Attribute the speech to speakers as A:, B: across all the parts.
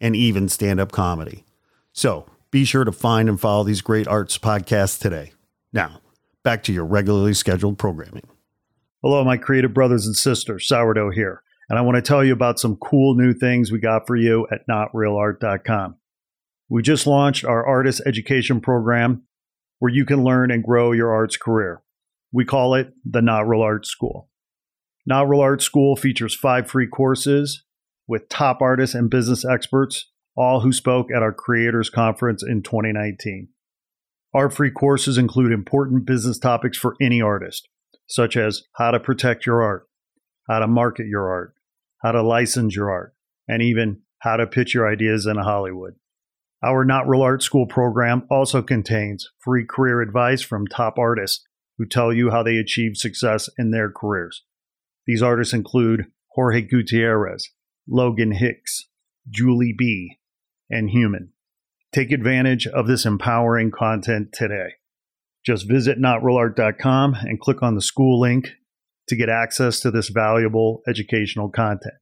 A: and even stand up comedy. So be sure to find and follow these great arts podcasts today. Now, back to your regularly scheduled programming. Hello, my creative brothers and sisters. Sourdough here. And I want to tell you about some cool new things we got for you at notrealart.com. We just launched our artist education program where you can learn and grow your arts career. We call it the Not Real Art School. Not Real Art School features five free courses with top artists and business experts, all who spoke at our Creators Conference in 2019. Our free courses include important business topics for any artist, such as how to protect your art, how to market your art, how to license your art, and even how to pitch your ideas in Hollywood. Our Not Real Art School program also contains free career advice from top artists who tell you how they achieved success in their careers. These artists include Jorge Gutierrez, Logan Hicks, Julie B., and Human. Take advantage of this empowering content today. Just visit notrealart.com and click on the school link to get access to this valuable educational content.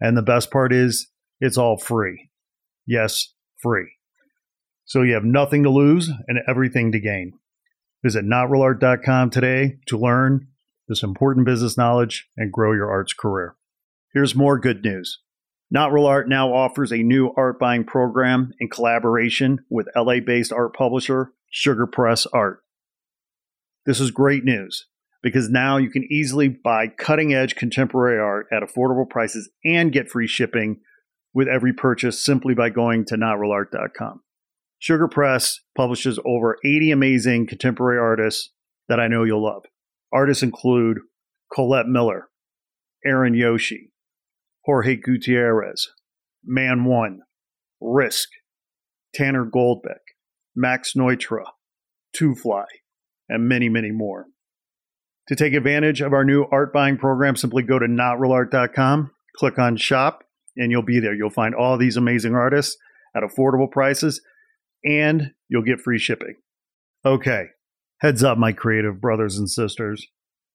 A: And the best part is, it's all free. Yes, free. So you have nothing to lose and everything to gain. Visit notrealart.com today to learn this important business knowledge and grow your arts career. Here's more good news. Not Real Art now offers a new art buying program in collaboration with LA based art publisher Sugar Press Art. This is great news because now you can easily buy cutting edge contemporary art at affordable prices and get free shipping with every purchase simply by going to notrealart.com. Sugar Press publishes over 80 amazing contemporary artists that I know you'll love. Artists include Colette Miller, Aaron Yoshi, Jorge Gutierrez, Man One, Risk, Tanner Goldbeck, Max Neutra, Two Fly, and many, many more. To take advantage of our new art buying program, simply go to notrealart.com, click on shop, and you'll be there. You'll find all these amazing artists at affordable prices, and you'll get free shipping. Okay, heads up, my creative brothers and sisters.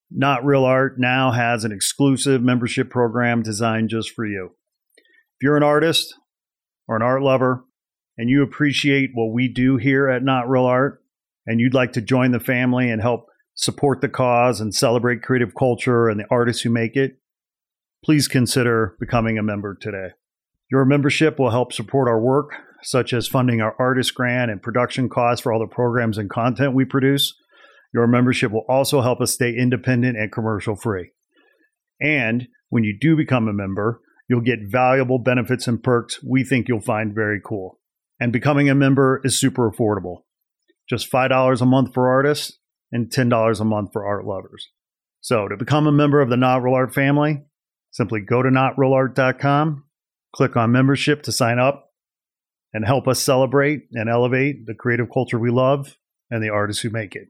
A: Not Real Art now has an exclusive membership program designed just for you. If you're an artist or an art lover and you appreciate what we do here at Not Real Art and you'd like to join the family and help support the cause and celebrate creative culture and the artists who make it, please consider becoming a member today. Your membership will help support our work, such as funding our artist grant and production costs for all the programs and content we produce your membership will also help us stay independent and commercial free. And when you do become a member, you'll get valuable benefits and perks we think you'll find very cool. And becoming a member is super affordable. Just $5 a month for artists and $10 a month for art lovers. So to become a member of the Not Real Art family, simply go to notrealart.com, click on membership to sign up, and help us celebrate and elevate the creative culture we love and the artists who make it.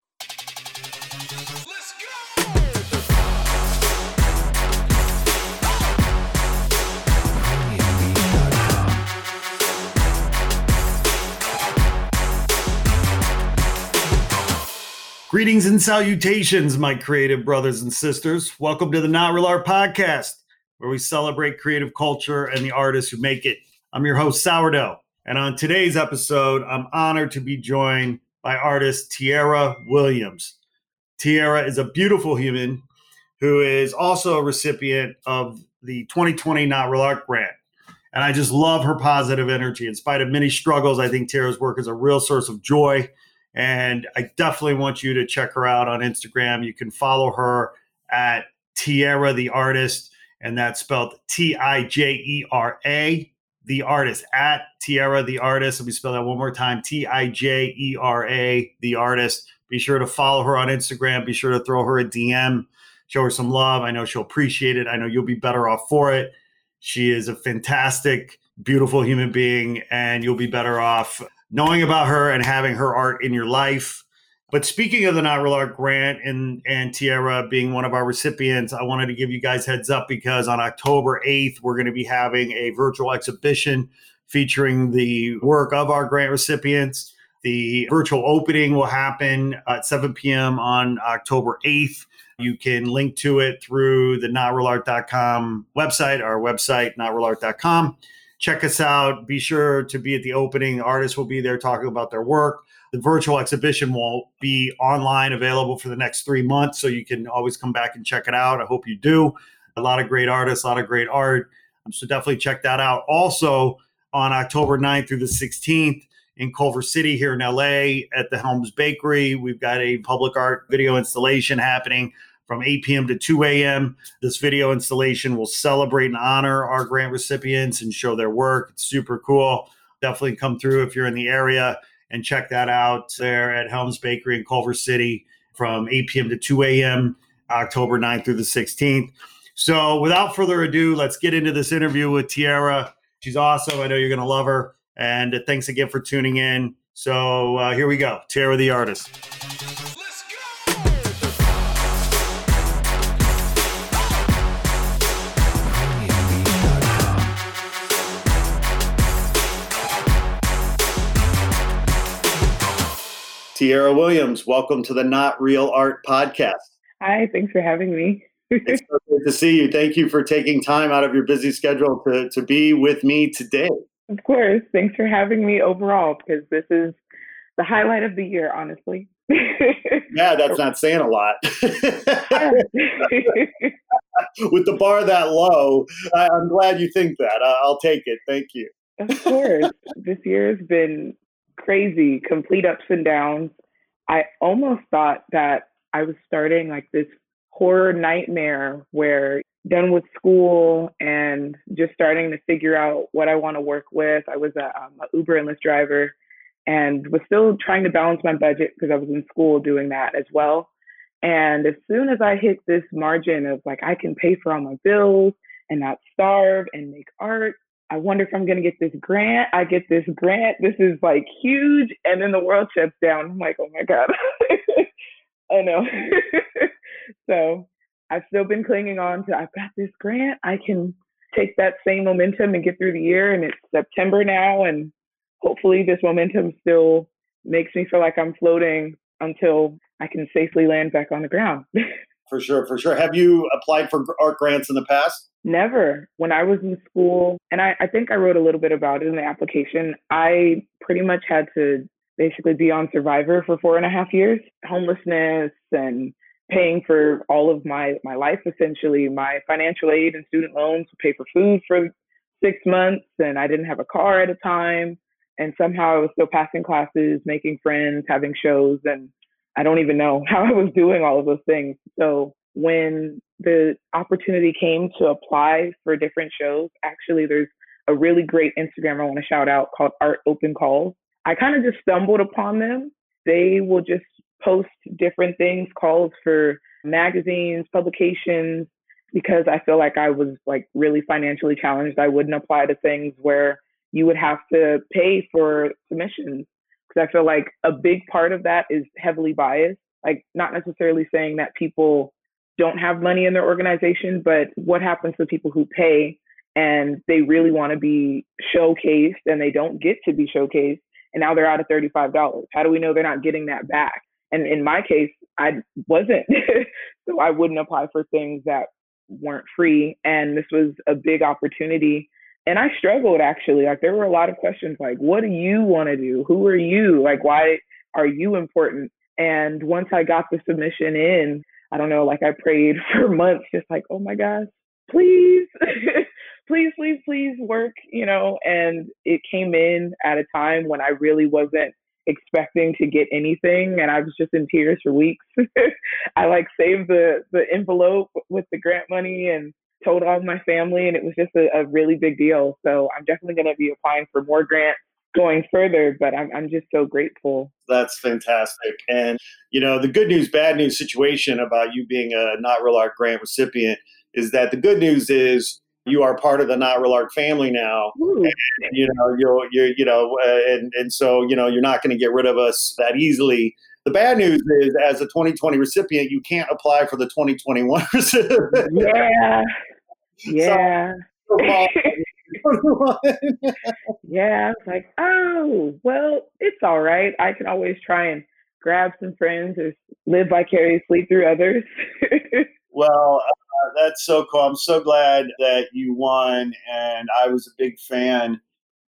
A: Greetings and salutations, my creative brothers and sisters. Welcome to the Not Real Art Podcast, where we celebrate creative culture and the artists who make it. I'm your host, Sourdough. And on today's episode, I'm honored to be joined by artist Tijera Williams. Tijera is a beautiful human who is also a recipient of the 2020 Not Real Art grant. And I just love her positive energy. In spite of many struggles, I think Tijera's work is a real source of joy and I definitely want you to check her out on Instagram. You can follow her at Tijera the Artist. and that's spelled T I J E R A, the artist, at Tijera the artist. Let me spell that one more time T I J E R A, the artist. Be sure to follow her on Instagram. Be sure to throw her a DM, show her some love. I know she'll appreciate it. I know you'll be better off for it. She is a fantastic, beautiful human being, and you'll be better off knowing about her and having her art in your life. But speaking of the Real Art Grant and, and Tijera being one of our recipients, I wanted to give you guys heads up because on October 8th, we're going to be having a virtual exhibition featuring the work of our grant recipients. The virtual opening will happen at 7 p.m. on October 8th. You can link to it through the notrealart.com website, our website, notrealart.com. Check us out. Be sure to be at the opening. Artists will be there talking about their work. The virtual exhibition will be online, available for the next three months. So you can always come back and check it out. I hope you do. A lot of great artists, a lot of great art. So definitely check that out. Also, on October 9th through the 16th in Culver City here in LA at the Helms Bakery, we've got a public art video installation happening from 8 p.m. to 2 a.m. This video installation will celebrate and honor our grant recipients and show their work. It's super cool. Definitely come through if you're in the area and check that out there at Helms Bakery in Culver City from 8 p.m. to 2 a.m. October 9th through the 16th. So, without further ado, let's get into this interview with Tijera. She's awesome. I know you're going to love her. And thanks again for tuning in. So, uh, here we go Tijera the artist. Tijera Williams, welcome to the Not Real Art podcast.
B: Hi, thanks for having me.
A: it's so good to see you. Thank you for taking time out of your busy schedule to, to be with me today.
B: Of course. Thanks for having me overall because this is the highlight of the year, honestly.
A: yeah, that's not saying a lot. With the bar that low, I'm glad you think that. I'll take it. Thank you.
B: Of course. this year has been crazy, complete ups and downs. I almost thought that I was starting like this horror nightmare where done with school and just starting to figure out what I want to work with. I was a, um, a Uber and Lyft driver and was still trying to balance my budget because I was in school doing that as well. And as soon as I hit this margin of like I can pay for all my bills and not starve and make art I wonder if I'm going to get this grant. I get this grant. This is like huge. And then the world shuts down. I'm like, oh my God. I know. so I've still been clinging on to, I've got this grant. I can take that same momentum and get through the year. And it's September now. And hopefully this momentum still makes me feel like I'm floating until I can safely land back on the ground.
A: for sure. For sure. Have you applied for art grants in the past?
B: Never. When I was in school, and I, I think I wrote a little bit about it in the application, I pretty much had to basically be on Survivor for four and a half years, homelessness and paying for all of my, my life essentially. My financial aid and student loans would pay for food for six months, and I didn't have a car at a time. And somehow I was still passing classes, making friends, having shows, and I don't even know how I was doing all of those things. So when the opportunity came to apply for different shows, actually, there's a really great Instagram I want to shout out called Art Open Calls. I kind of just stumbled upon them. They will just post different things, calls for magazines, publications, because I feel like I was like really financially challenged. I wouldn't apply to things where you would have to pay for submissions because I feel like a big part of that is heavily biased. Like, not necessarily saying that people don't have money in their organization, but what happens to people who pay and they really want to be showcased and they don't get to be showcased and now they're out of $35? How do we know they're not getting that back? And in my case, I wasn't. so I wouldn't apply for things that weren't free. And this was a big opportunity. And I struggled actually. Like there were a lot of questions like, what do you want to do? Who are you? Like, why are you important? And once I got the submission in, I don't know, like I prayed for months, just like, oh my gosh, please, please, please, please work, you know. And it came in at a time when I really wasn't expecting to get anything and I was just in tears for weeks. I like saved the the envelope with the grant money and told all my family, and it was just a, a really big deal. So I'm definitely going to be applying for more grants going further, but I'm, I'm just so grateful.
A: That's fantastic. And, you know, the good news, bad news situation about you being a Not Real Art grant recipient is that the good news is you are part of the Not Real Art family now. And, you know, you're, you're you know, uh, and, and so, you know, you're not going to get rid of us that easily. The bad news is, as a 2020 recipient, you can't apply for the 2021 recipient.
B: Yeah. Yeah. So, yeah, it's like, oh, well, it's all right. I can always try and grab some friends or live vicariously through others.
A: well, uh, that's so cool. I'm so glad that you won, and I was a big fan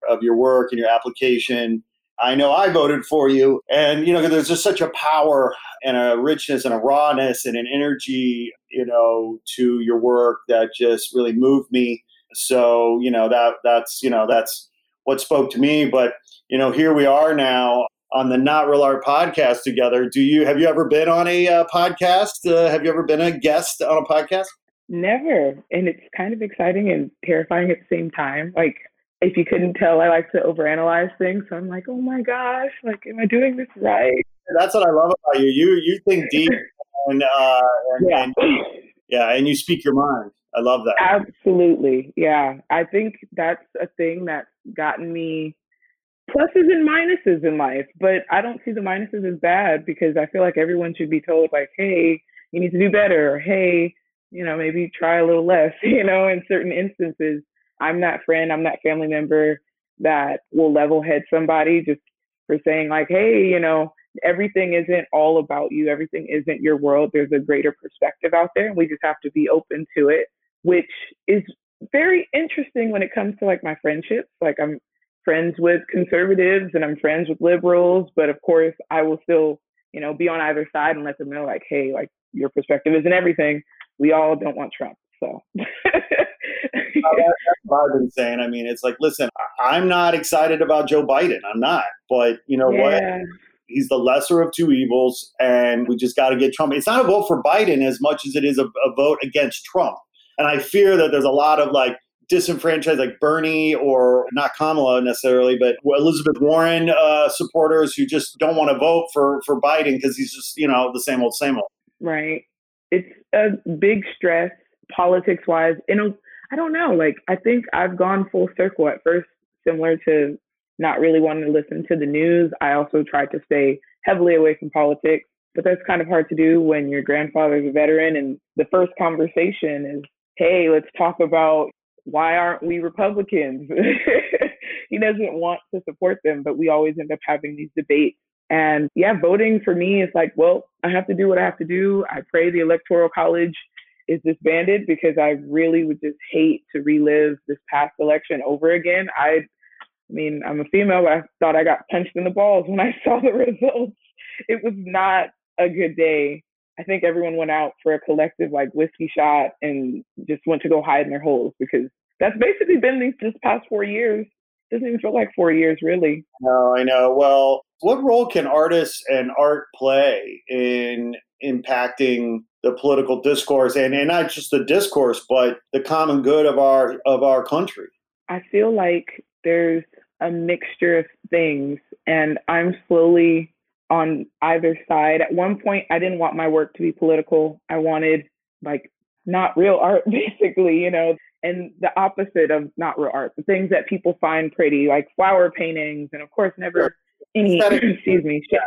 A: of your work and your application. I know I voted for you, and you know there's just such a power and a richness and a rawness and an energy, you know, to your work that just really moved me. So you know that that's you know that's what spoke to me. But you know here we are now on the Not Real Art podcast together. Do you have you ever been on a uh, podcast? Uh, have you ever been a guest on a podcast?
B: Never, and it's kind of exciting and terrifying at the same time. Like if you couldn't tell, I like to overanalyze things. So I'm like, oh my gosh, like, am I doing this right?
A: That's what I love about you. You you think deep and, uh, and yeah. And, yeah, and you speak your mind. I love that.
B: Absolutely. Yeah. I think that's a thing that's gotten me pluses and minuses in life, but I don't see the minuses as bad because I feel like everyone should be told, like, hey, you need to do better, or hey, you know, maybe try a little less, you know, in certain instances. I'm that friend, I'm that family member that will level head somebody just for saying, like, hey, you know, everything isn't all about you, everything isn't your world. There's a greater perspective out there, and we just have to be open to it which is very interesting when it comes to like my friendships. Like I'm friends with conservatives and I'm friends with liberals, but of course I will still, you know, be on either side and let them know like, hey, like your perspective isn't everything. We all don't want Trump. So
A: that's what I've been saying. I mean, it's like, listen, I'm not excited about Joe Biden. I'm not. But you know yeah. what? He's the lesser of two evils, and we just got to get Trump. It's not a vote for Biden as much as it is a, a vote against Trump. And I fear that there's a lot of like disenfranchised, like Bernie or not Kamala necessarily, but Elizabeth Warren uh, supporters who just don't want to vote for for Biden because he's just you know the same old, same old.
B: Right. It's a big stress politics wise. And I don't know. Like I think I've gone full circle at first, similar to not really wanting to listen to the news. I also tried to stay heavily away from politics. But that's kind of hard to do when your grandfather's a veteran and the first conversation is hey, let's talk about why aren't we Republicans? he doesn't want to support them, but we always end up having these debates. And yeah, voting for me is like, well, I have to do what I have to do. I pray the Electoral College is disbanded because I really would just hate to relive this past election over again. I, I mean, I'm a female, but I thought I got punched in the balls when I saw the results. It was not a good day I think everyone went out for a collective like whiskey shot and just went to go hide in their holes because that's basically been these this past four years. Doesn't even feel like four years, really.
A: No, I know. Well, what role can artists and art play in impacting the political discourse and, and not just the discourse, but the common good of our of our country?
B: I feel like there's a mixture of things, and I'm slowly on either side. At one point, I didn't want my work to be political. I wanted like not real art, basically, you know, and the opposite of not real art, the things that people find pretty, like flower paintings, and of course, never any, excuse me, yeah.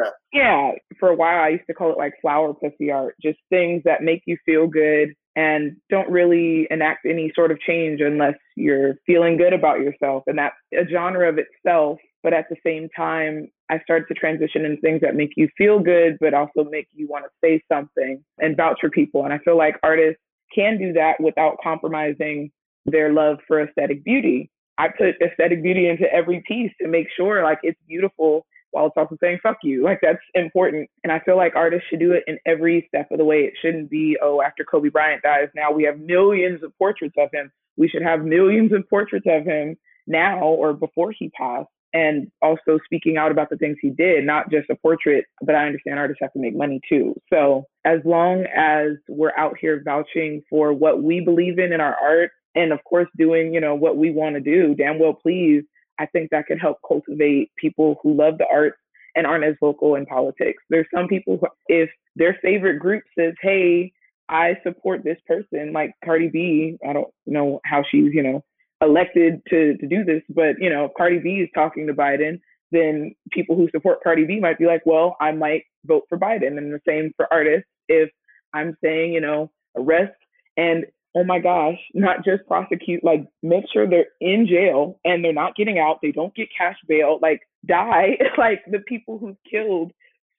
B: yeah. yeah. For a while, I used to call it like flower pussy art, just things that make you feel good and don't really enact any sort of change unless you're feeling good about yourself. And that's a genre of itself. But at the same time, I started to transition into things that make you feel good, but also make you want to say something and vouch for people. And I feel like artists can do that without compromising their love for aesthetic beauty. I put aesthetic beauty into every piece to make sure like it's beautiful while it's also saying fuck you. Like that's important. And I feel like artists should do it in every step of the way. It shouldn't be, oh, after Kobe Bryant dies, now we have millions of portraits of him. We should have millions of portraits of him now or before he passed and also speaking out about the things he did, not just a portrait, but I understand artists have to make money too. So as long as we're out here vouching for what we believe in in our art, and of course doing, you know, what we want to do, damn well please, I think that could help cultivate people who love the arts and aren't as vocal in politics. There's some people who, if their favorite group says, hey, I support this person, like Cardi B, I don't know how she's, you know, elected to to do this, but you know, if Cardi B is talking to Biden, then people who support Cardi B might be like, well, I might vote for Biden. And the same for artists. If I'm saying, you know, arrest and oh my gosh, not just prosecute, like make sure they're in jail and they're not getting out, they don't get cash bail, like die, like the people who've killed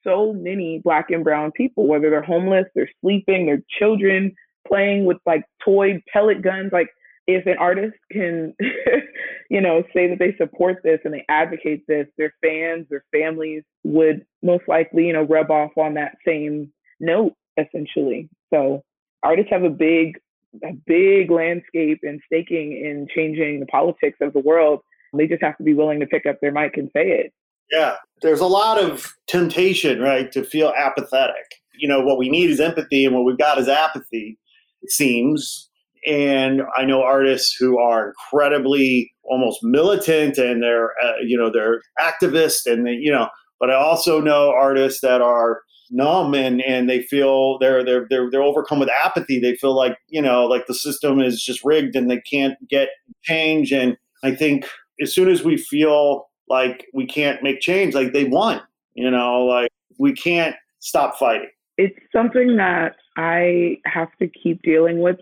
B: so many black and brown people, whether they're homeless, they're sleeping, their children playing with like toy pellet guns, like if an artist can, you know, say that they support this and they advocate this, their fans, their families would most likely, you know, rub off on that same note, essentially. So artists have a big, a big landscape and staking in changing the politics of the world. They just have to be willing to pick up their mic and say it.
A: Yeah, there's a lot of temptation, right, to feel apathetic. You know, what we need is empathy, and what we've got is apathy, it seems and I know artists who are incredibly almost militant and they're uh, you know they're activists and they, you know but I also know artists that are numb and and they feel they're they're they're they're overcome with apathy. They feel like you know like the system is just rigged and they can't get change. And I think as soon as we feel like we can't make change like they won you know like we can't stop fighting.
B: It's something that I have to keep dealing with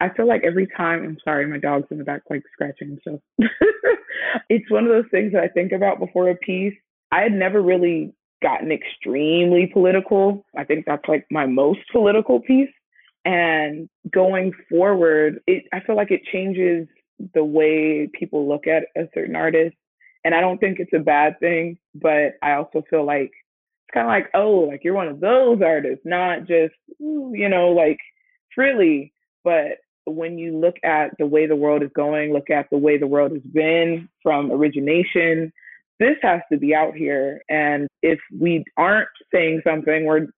B: I feel like every time, I'm sorry, my dog's in the back, like scratching himself. it's one of those things that I think about before a piece. I had never really gotten extremely political. I think that's like my most political piece. And going forward, it, I feel like it changes the way people look at a certain artist. And I don't think it's a bad thing, but I also feel like it's kind of like, oh, like you're one of those artists, not just, you know, like frilly. But when you look at the way the world is going, look at the way the world has been from origination, this has to be out here. And if we aren't saying something, we're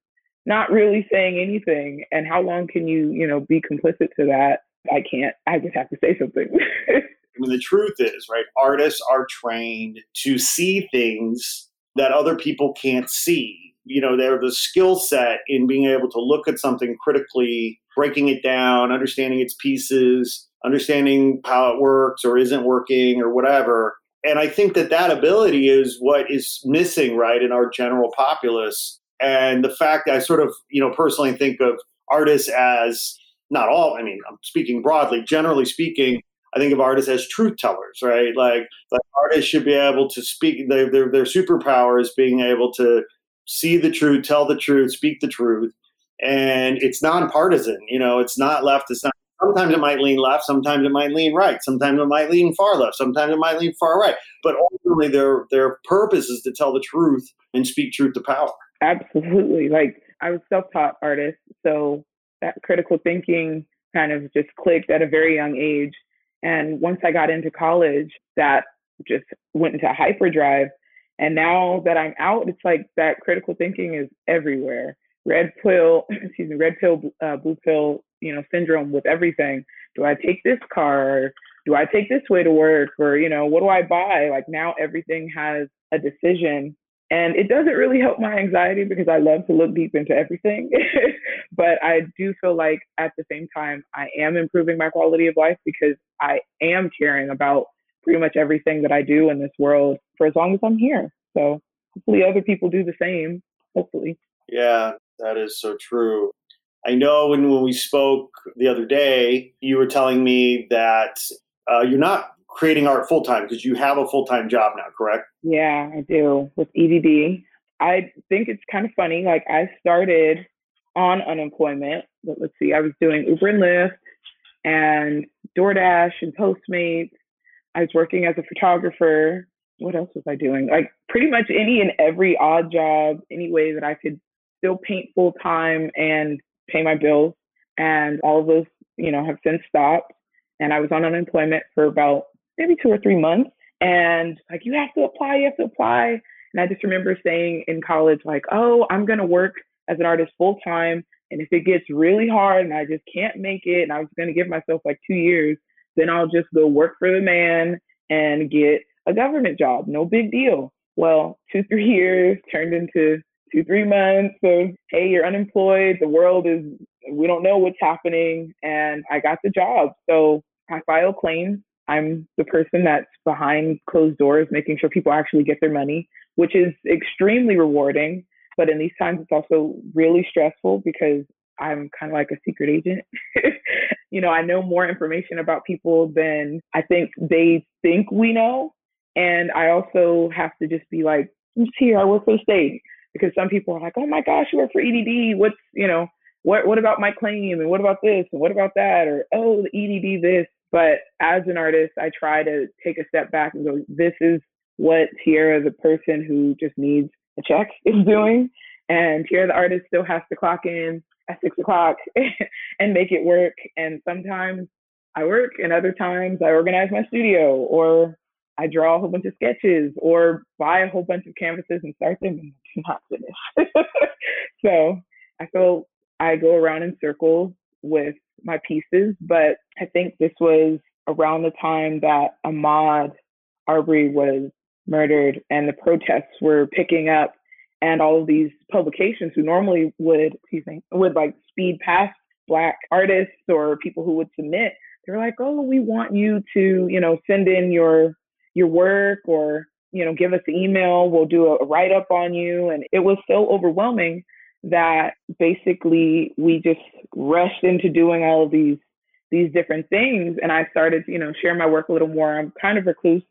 B: not really saying anything. And how long can you, you know, be complicit to that? I can't. I just have to say something.
A: I mean, the truth is, right? Artists are trained to see things that other people can't see you know, they're the skill set in being able to look at something critically, breaking it down, understanding its pieces, understanding how it works or isn't working or whatever. And I think that that ability is what is missing, right, in our general populace. And the fact that I sort of, you know, personally think of artists as not all, I mean, I'm speaking broadly, generally speaking, I think of artists as truth tellers, right? Like, like artists should be able to speak. Their their, their superpower is being able to see the truth, tell the truth, speak the truth. And it's nonpartisan. You know, it's not left. It's not. Sometimes it might lean left. Sometimes it might lean right. Sometimes it might lean far left. Sometimes it might lean far right. But ultimately, their their purpose is to tell the truth and speak truth to power.
B: Absolutely. Like I was self-taught artist, so that critical thinking kind of just clicked at a very young age. And once I got into college, that just went into hyperdrive and now that I'm out, it's like that critical thinking is everywhere. Red pill, excuse me, red pill, uh, blue pill, you know, syndrome with everything. Do I take this car? Do I take this way to work? Or, you know, what do I buy? Like now everything has a decision. And it doesn't really help my anxiety because I love to look deep into everything. but I do feel like at the same time, I am improving my quality of life because I am caring about pretty much everything that I do in this world for as long as I'm here. So hopefully other people do the same. Hopefully.
A: Yeah, that is so true. I know when, when we spoke the other day, you were telling me that uh, you're not creating art full time because you have a full time job now, correct?
B: Yeah, I do with EDD. I think it's kind of funny. Like I started on unemployment, but let's see, I was doing Uber and Lyft and DoorDash and Postmates I was working as a photographer. What else was I doing? Like pretty much any and every odd job, any way that I could still paint full time and pay my bills. And all of those, you know, have since stopped. And I was on unemployment for about maybe two or three months. And like, you have to apply, you have to apply. And I just remember saying in college, like, oh, I'm going to work as an artist full time. And if it gets really hard and I just can't make it, and I was going to give myself like two years, then I'll just go work for the man and get a government job. No big deal. Well, two, three years turned into two, three months of, hey, you're unemployed. The world is, we don't know what's happening. And I got the job. So I file claims. I'm the person that's behind closed doors, making sure people actually get their money, which is extremely rewarding. But in these times, it's also really stressful because I'm kind of like a secret agent. you know, I know more information about people than I think they think we know. And I also have to just be like, I'm here. I work for the state because some people are like, oh my gosh, you work for EDD. What's, you know, what, what about my claim? And what about this? And what about that? Or, oh, the EDD this. But as an artist, I try to take a step back and go, this is what Tijera, the person who just needs a check, is doing. And Tijera, the artist, still has to clock in at six o'clock and make it work. And sometimes I work, and other times I organize my studio or I draw a whole bunch of sketches or buy a whole bunch of canvases and start them and do not finish. so I feel I go around in circles with my pieces, but I think this was around the time that Ahmaud Arbery was murdered and the protests were picking up and all of these publications who normally would, excuse me, would like speed past black artists or people who would submit, they're like, oh, we want you to, you know, send in your your work or you know give us an email we'll do a, write up on you and it was so overwhelming that basically we just rushed into doing all of these these different things and i started you know share my work a little more. I'm kind of recluse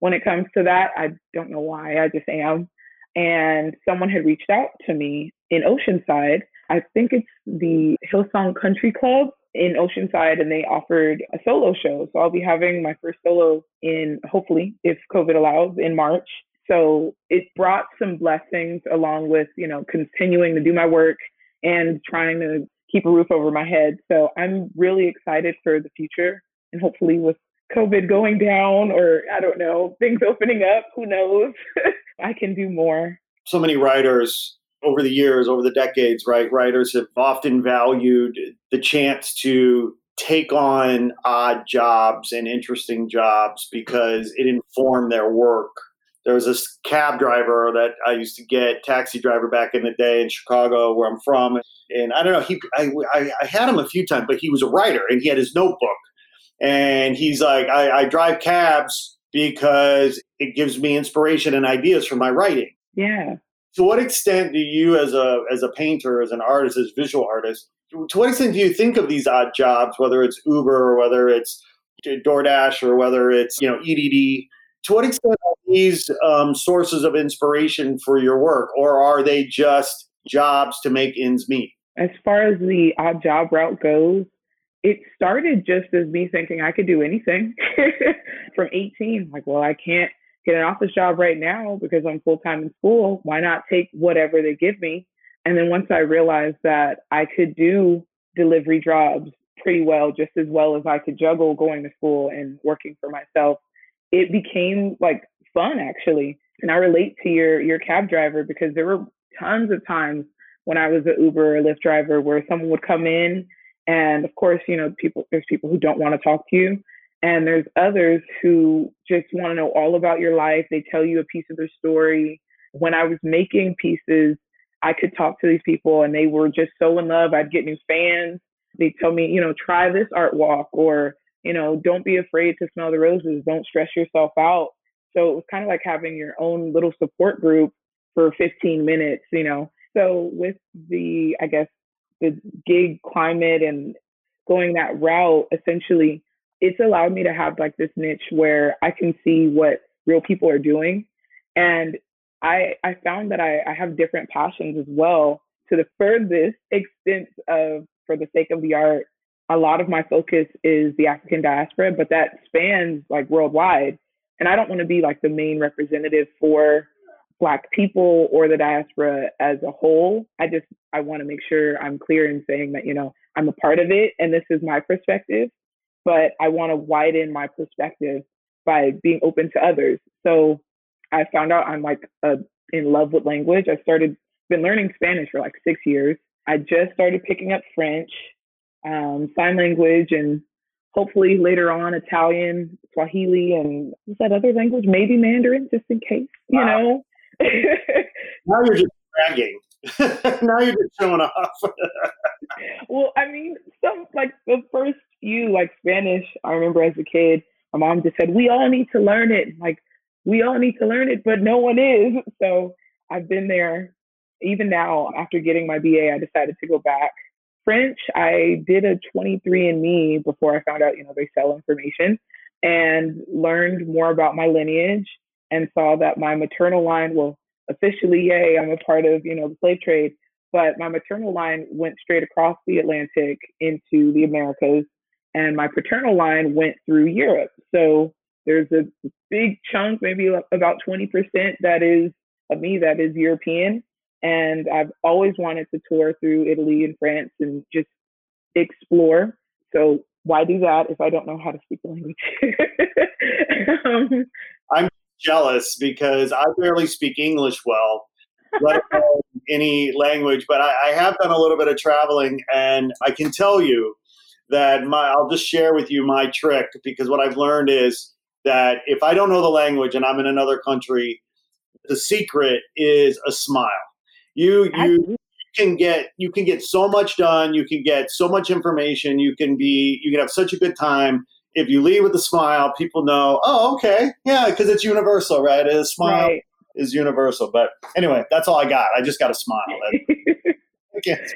B: when it comes to that. I don't know why i just am. And someone had reached out to me in oceanside. I think it's the hillsong country club in Oceanside and they offered a solo show. So I'll be having my first solo in hopefully, if COVID allows, in March. So it brought some blessings along with, you know, continuing to do my work and trying to keep a roof over my head. So I'm really excited for the future and hopefully with COVID going down or I don't know, things opening up, who knows, I can do more.
A: So many writers over the years, over the decades, right, writers have often valued the chance to take on odd jobs and interesting jobs because it informed their work. There was this cab driver that I used to get, taxi driver back in the day in Chicago, where I'm from, and I don't know. He, I, I, I had him a few times, but he was a writer and he had his notebook, and he's like, I, I drive cabs because it gives me inspiration and ideas for my writing.
B: Yeah
A: to what extent do you as a as a painter as an artist as visual artist to what extent do you think of these odd jobs whether it's uber or whether it's doordash or whether it's you know edd to what extent are these um, sources of inspiration for your work or are they just jobs to make ends meet?
B: As far as the odd job route goes it started just as me thinking i could do anything from 18 like well i can't get an office job right now because I'm full time in school. Why not take whatever they give me? And then once I realized that I could do delivery jobs pretty well, just as well as I could juggle going to school and working for myself, it became like fun actually. And I relate to your your cab driver because there were tons of times when I was an Uber or Lyft driver where someone would come in and of course, you know, people there's people who don't want to talk to you. And there's others who just want to know all about your life. They tell you a piece of their story. When I was making pieces, I could talk to these people and they were just so in love. I'd get new fans. They'd tell me, you know, try this art walk or, you know, don't be afraid to smell the roses. Don't stress yourself out. So it was kind of like having your own little support group for 15 minutes, you know. So with the, I guess, the gig climate and going that route, essentially, it's allowed me to have like this niche where I can see what real people are doing. And I I found that I, I have different passions as well to the furthest extent of for the sake of the art. A lot of my focus is the African diaspora, but that spans like worldwide. And I don't want to be like the main representative for black people or the diaspora as a whole. I just I want to make sure I'm clear in saying that, you know, I'm a part of it and this is my perspective but I want to widen my perspective by being open to others. So I found out I'm like a, in love with language. I started been learning Spanish for like six years. I just started picking up French, um, sign language, and hopefully later on Italian, Swahili, and what's that other language? Maybe Mandarin, just in case. You wow. know.
A: now you're just bragging. now you're just showing off.
B: well, I mean, some like the first few like Spanish. I remember as a kid, my mom just said, "We all need to learn it." Like we all need to learn it, but no one is. So I've been there. Even now, after getting my BA, I decided to go back. French, I did a 23andMe before I found out, you know, they sell information and learned more about my lineage and saw that my maternal line, well, officially, yay, I'm a part of, you know, the slave trade, but my maternal line went straight across the Atlantic into the Americas and my paternal line went through Europe. So there's a big chunk, maybe about 20% that is of me that is European. And I've always wanted to tour through Italy and France and just explore. So why do that if I don't know how to speak the language?
A: um, I'm jealous because I barely speak English well, let alone any language. But I, I have done a little bit of traveling, and I can tell you that my I'll just share with you my trick because what I've learned is that if I don't know the language and I'm in another country, the secret is a smile. You you can get you can get so much done, you can get so much information, you can be you can have such a good time. If you leave with a smile, people know, oh, okay, yeah, because it's universal, right? A smile right. is universal. But anyway, that's all I got. I just got a smile.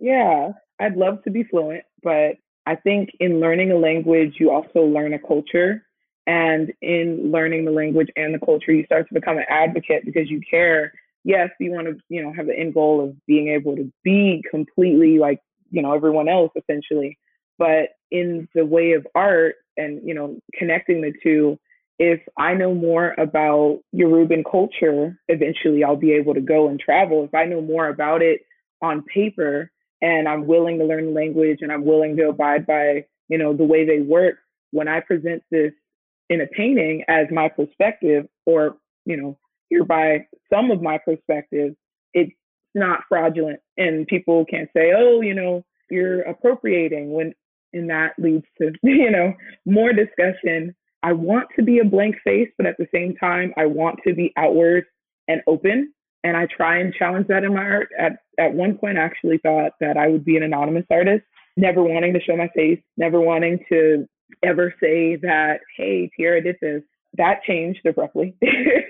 B: yeah, I'd love to be fluent, but I think in learning a language, you also learn a culture. And in learning the language and the culture, you start to become an advocate because you care. Yes, you want to, you know, have the end goal of being able to be completely like, you know, everyone else essentially. But in the way of art and, you know, connecting the two, if I know more about Yoruban culture, eventually I'll be able to go and travel. If I know more about it on paper and I'm willing to learn the language and I'm willing to abide by, you know, the way they work, when I present this in a painting as my perspective or you know hereby some of my perspective it's not fraudulent and people can't say oh you know you're appropriating when and that leads to you know more discussion i want to be a blank face but at the same time i want to be outward and open and i try and challenge that in my art at at one point i actually thought that i would be an anonymous artist never wanting to show my face never wanting to ever say that, hey, Tijera did this. That changed abruptly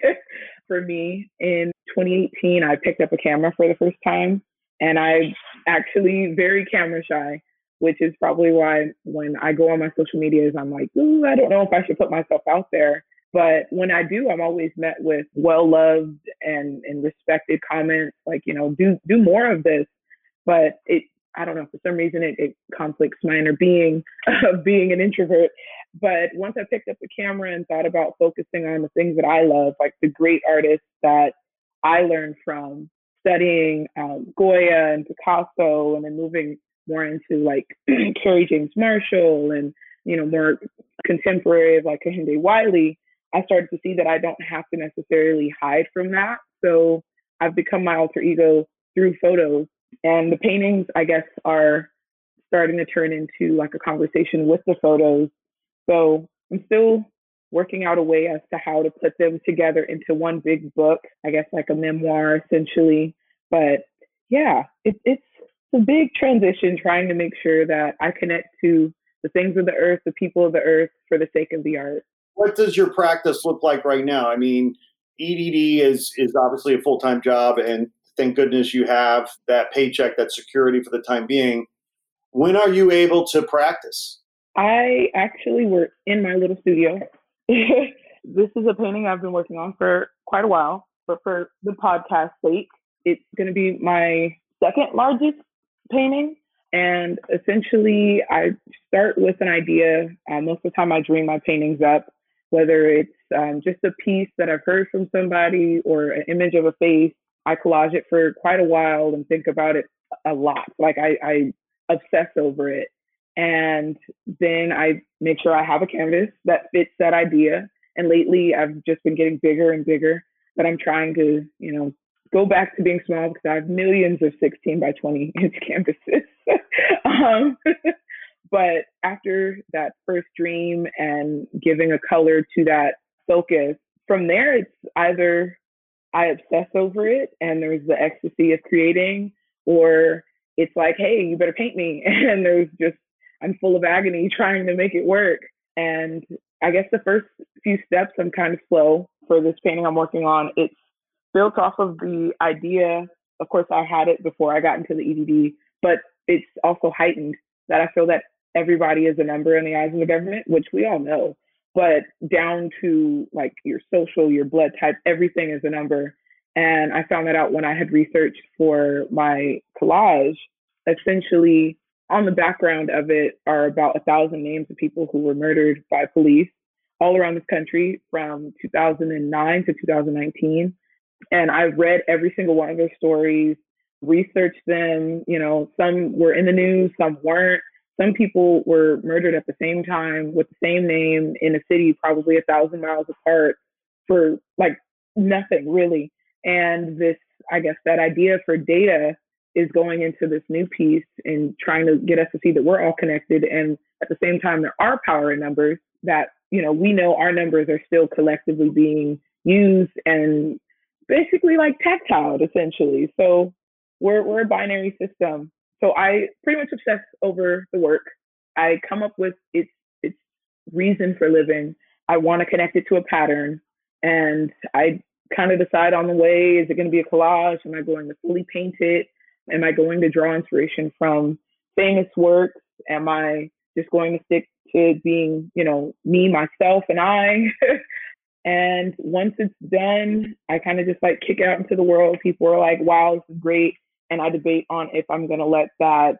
B: for me. In 2018, I picked up a camera for the first time, and I'm actually very camera shy, which is probably why when I go on my social medias, I'm like, ooh, I don't know if I should put myself out there. But when I do, I'm always met with well loved and, and respected comments like, you know, do do more of this. But it I don't know, for some reason it, it conflicts my inner being of being an introvert. But once I picked up the camera and thought about focusing on the things that I love, like the great artists that I learned from, studying um, Goya and Picasso, and then moving more into like Kerry James Marshall and, you know, more contemporary of like Kehinde Wiley, I started to see that I don't have to necessarily hide from that. So I've become my alter ego through photos and the paintings, I guess, are starting to turn into like a conversation with the photos. So I'm still working out a way as to how to put them together into one big book, I guess like a memoir essentially. But yeah, it, it's a big transition trying to make sure that I connect to the things of the earth, the people of the earth for the sake of the art.
A: What does your practice look like right now? I mean, EDD is is obviously a full time job, and thank goodness you have that paycheck, that security for the time being. When are you able to practice?
B: I actually work in my little studio. this is a painting I've been working on for quite a while, but for the podcast sake, it's going to be my second largest painting. And essentially, I start with an idea. Uh, most of the time, I dream my paintings up, whether it's um, just a piece that I've heard from somebody or an image of a face I collage it for quite a while and think about it a lot. Like I, I obsess over it. And then I make sure I have a canvas that fits that idea. And lately, I've just been getting bigger and bigger. But I'm trying to, you know, go back to being small because I have millions of 16 by 20 inch canvases. um, but after that first dream and giving a color to that focus, from there, it's either I obsess over it and there's the ecstasy of creating, or it's like, hey, you better paint me. And there's just, I'm full of agony trying to make it work. And I guess the first few steps, I'm kind of slow for this painting I'm working on. It's built off of the idea. Of course, I had it before I got into the EDD, but it's also heightened that I feel that everybody is a number in the eyes of the government, which we all know but down to like your social, your blood type, everything is a number. And I found that out when I had researched for my collage. Essentially, on the background of it are about a thousand names of people who were murdered by police all around this country from 2009 to 2019. And I've read every single one of their stories, researched them. You know, some were in the news, some weren't some people were murdered at the same time with the same name in a city probably a thousand miles apart for like nothing really and this i guess that idea for data is going into this new piece and trying to get us to see that we're all connected and at the same time there are power in numbers that you know we know our numbers are still collectively being used and basically like tactile essentially so we're, we're a binary system so I pretty much obsess over the work. I come up with its its reason for living. I want to connect it to a pattern, and I kind of decide on the way: is it going to be a collage? Am I going to fully paint it? Am I going to draw inspiration from famous works? Am I just going to stick to being, you know, me, myself, and I? and once it's done, I kind of just like kick out into the world. People are like, "Wow, this is great." and I debate on if I'm going to let that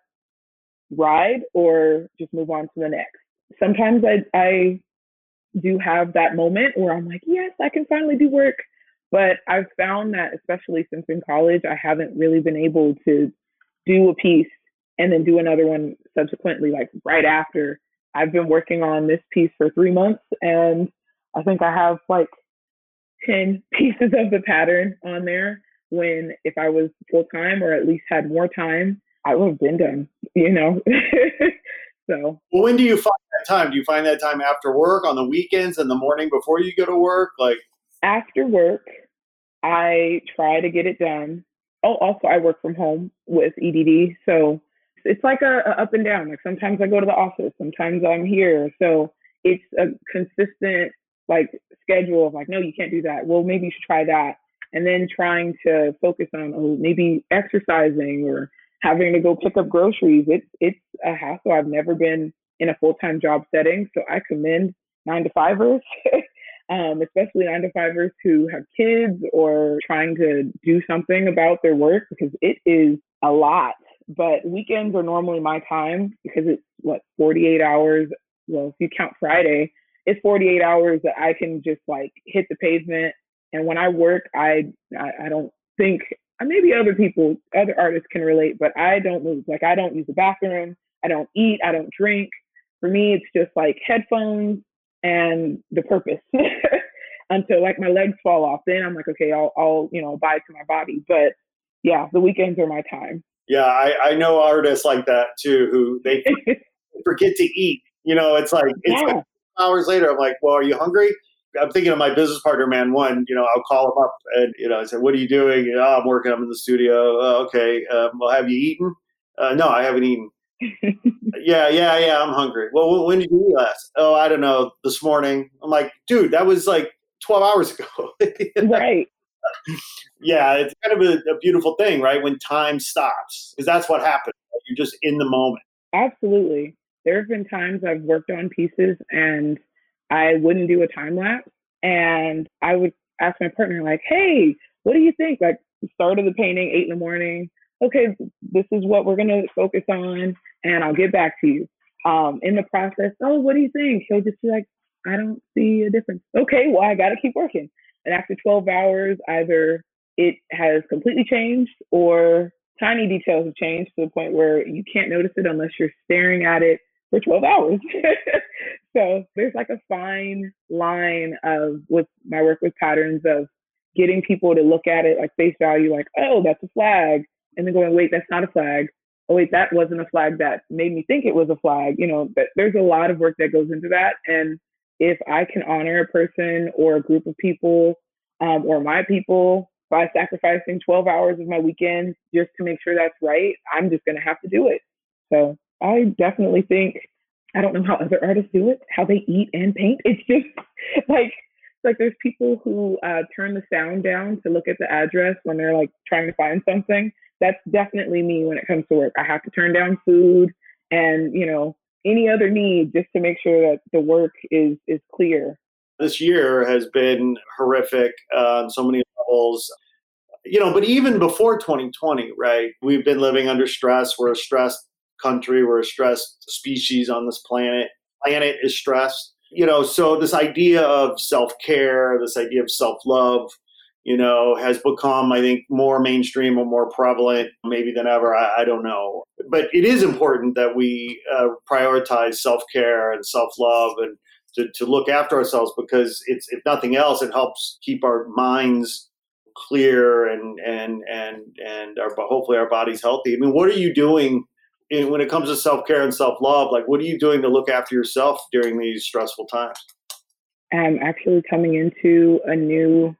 B: ride or just move on to the next. Sometimes I, I do have that moment where I'm like, yes, I can finally do work. But I've found that, especially since in college, I haven't really been able to do a piece and then do another one subsequently, like right after. I've been working on this piece for three months, and I think I have like 10 pieces of the pattern on there when if I was full time or at least had more time, I would have been done, you know. so
A: well, when do you find that time? Do you find that time after work, on the weekends, in the morning before you go to work? Like
B: after work, I try to get it done. Oh, also I work from home with EDD, so it's like a, a up and down. Like sometimes I go to the office, sometimes I'm here. So it's a consistent like schedule of like, no, you can't do that. Well, maybe you should try that and then trying to focus on oh, maybe exercising or having to go pick up groceries. It's it's a hassle. I've never been in a full time job setting, so I commend nine to fivers, um, especially nine to fivers who have kids or trying to do something about their work because it is a lot. But weekends are normally my time because it's what 48 hours. Well, if you count Friday, it's 48 hours that I can just like hit the pavement and when I work, I, I, I don't think maybe other people, other artists can relate, but I don't move. Like I don't use the bathroom. I don't eat. I don't drink. For me, it's just like headphones and the purpose until like my legs fall off. Then I'm like, okay, I'll, I'll, you know, abide to my body. But yeah, the weekends are my time.
A: Yeah, I, I know artists like that too, who they forget to eat. You know, it's like it's yeah. like hours later. I'm like, well, are you hungry? I'm thinking of my business partner, man. One, you know, I'll call him up and you know, I said, "What are you doing?" Know, oh, I'm working. I'm in the studio. Oh, okay. Um, well, have you eaten? Uh, no, I haven't eaten. yeah, yeah, yeah. I'm hungry. Well, when did you eat last? Oh, I don't know. This morning. I'm like, dude, that was like 12 hours ago.
B: right.
A: Yeah, it's kind of a, a beautiful thing, right? When time stops, because that's what happens. You're just in the moment.
B: Absolutely. There have been times I've worked on pieces and I wouldn't do a time lapse. And I would ask my partner, like, hey, what do you think? Like, start of the painting, eight in the morning. Okay, this is what we're going to focus on, and I'll get back to you. Um, in the process, oh, what do you think? He'll just be like, I don't see a difference. Okay, well, I got to keep working. And after 12 hours, either it has completely changed or tiny details have changed to the point where you can't notice it unless you're staring at it for 12 hours. so there's like a fine line of with my work with patterns of getting people to look at it like face value, like, oh, that's a flag. And then going, wait, that's not a flag. Oh, wait, that wasn't a flag that made me think it was a flag. You know, but there's a lot of work that goes into that. And if I can honor a person or a group of people um, or my people by sacrificing 12 hours of my weekend just to make sure that's right, I'm just going to have to do it. So I definitely think I don't know how other artists do it, how they eat and paint. It's just like like there's people who uh, turn the sound down to look at the address when they're like trying to find something. That's definitely me when it comes to work. I have to turn down food and you know any other need just to make sure that the work is is clear.
A: This year has been horrific uh, on so many levels. You know, but even before 2020, right? We've been living under stress. We're a stressed country. We're a stressed species on this planet. Planet is stressed. You know, so this idea of self care, this idea of self love, you know, has become, I think, more mainstream or more prevalent maybe than ever. I, I don't know. But it is important that we uh, prioritize self care and self love and to, to look after ourselves because it's, if nothing else, it helps keep our minds clear and, and, and, and our, hopefully our bodies healthy. I mean, what are you doing in, when it comes to self care and self love? Like, what are you doing to look after yourself during these stressful times?
B: I'm actually coming into a new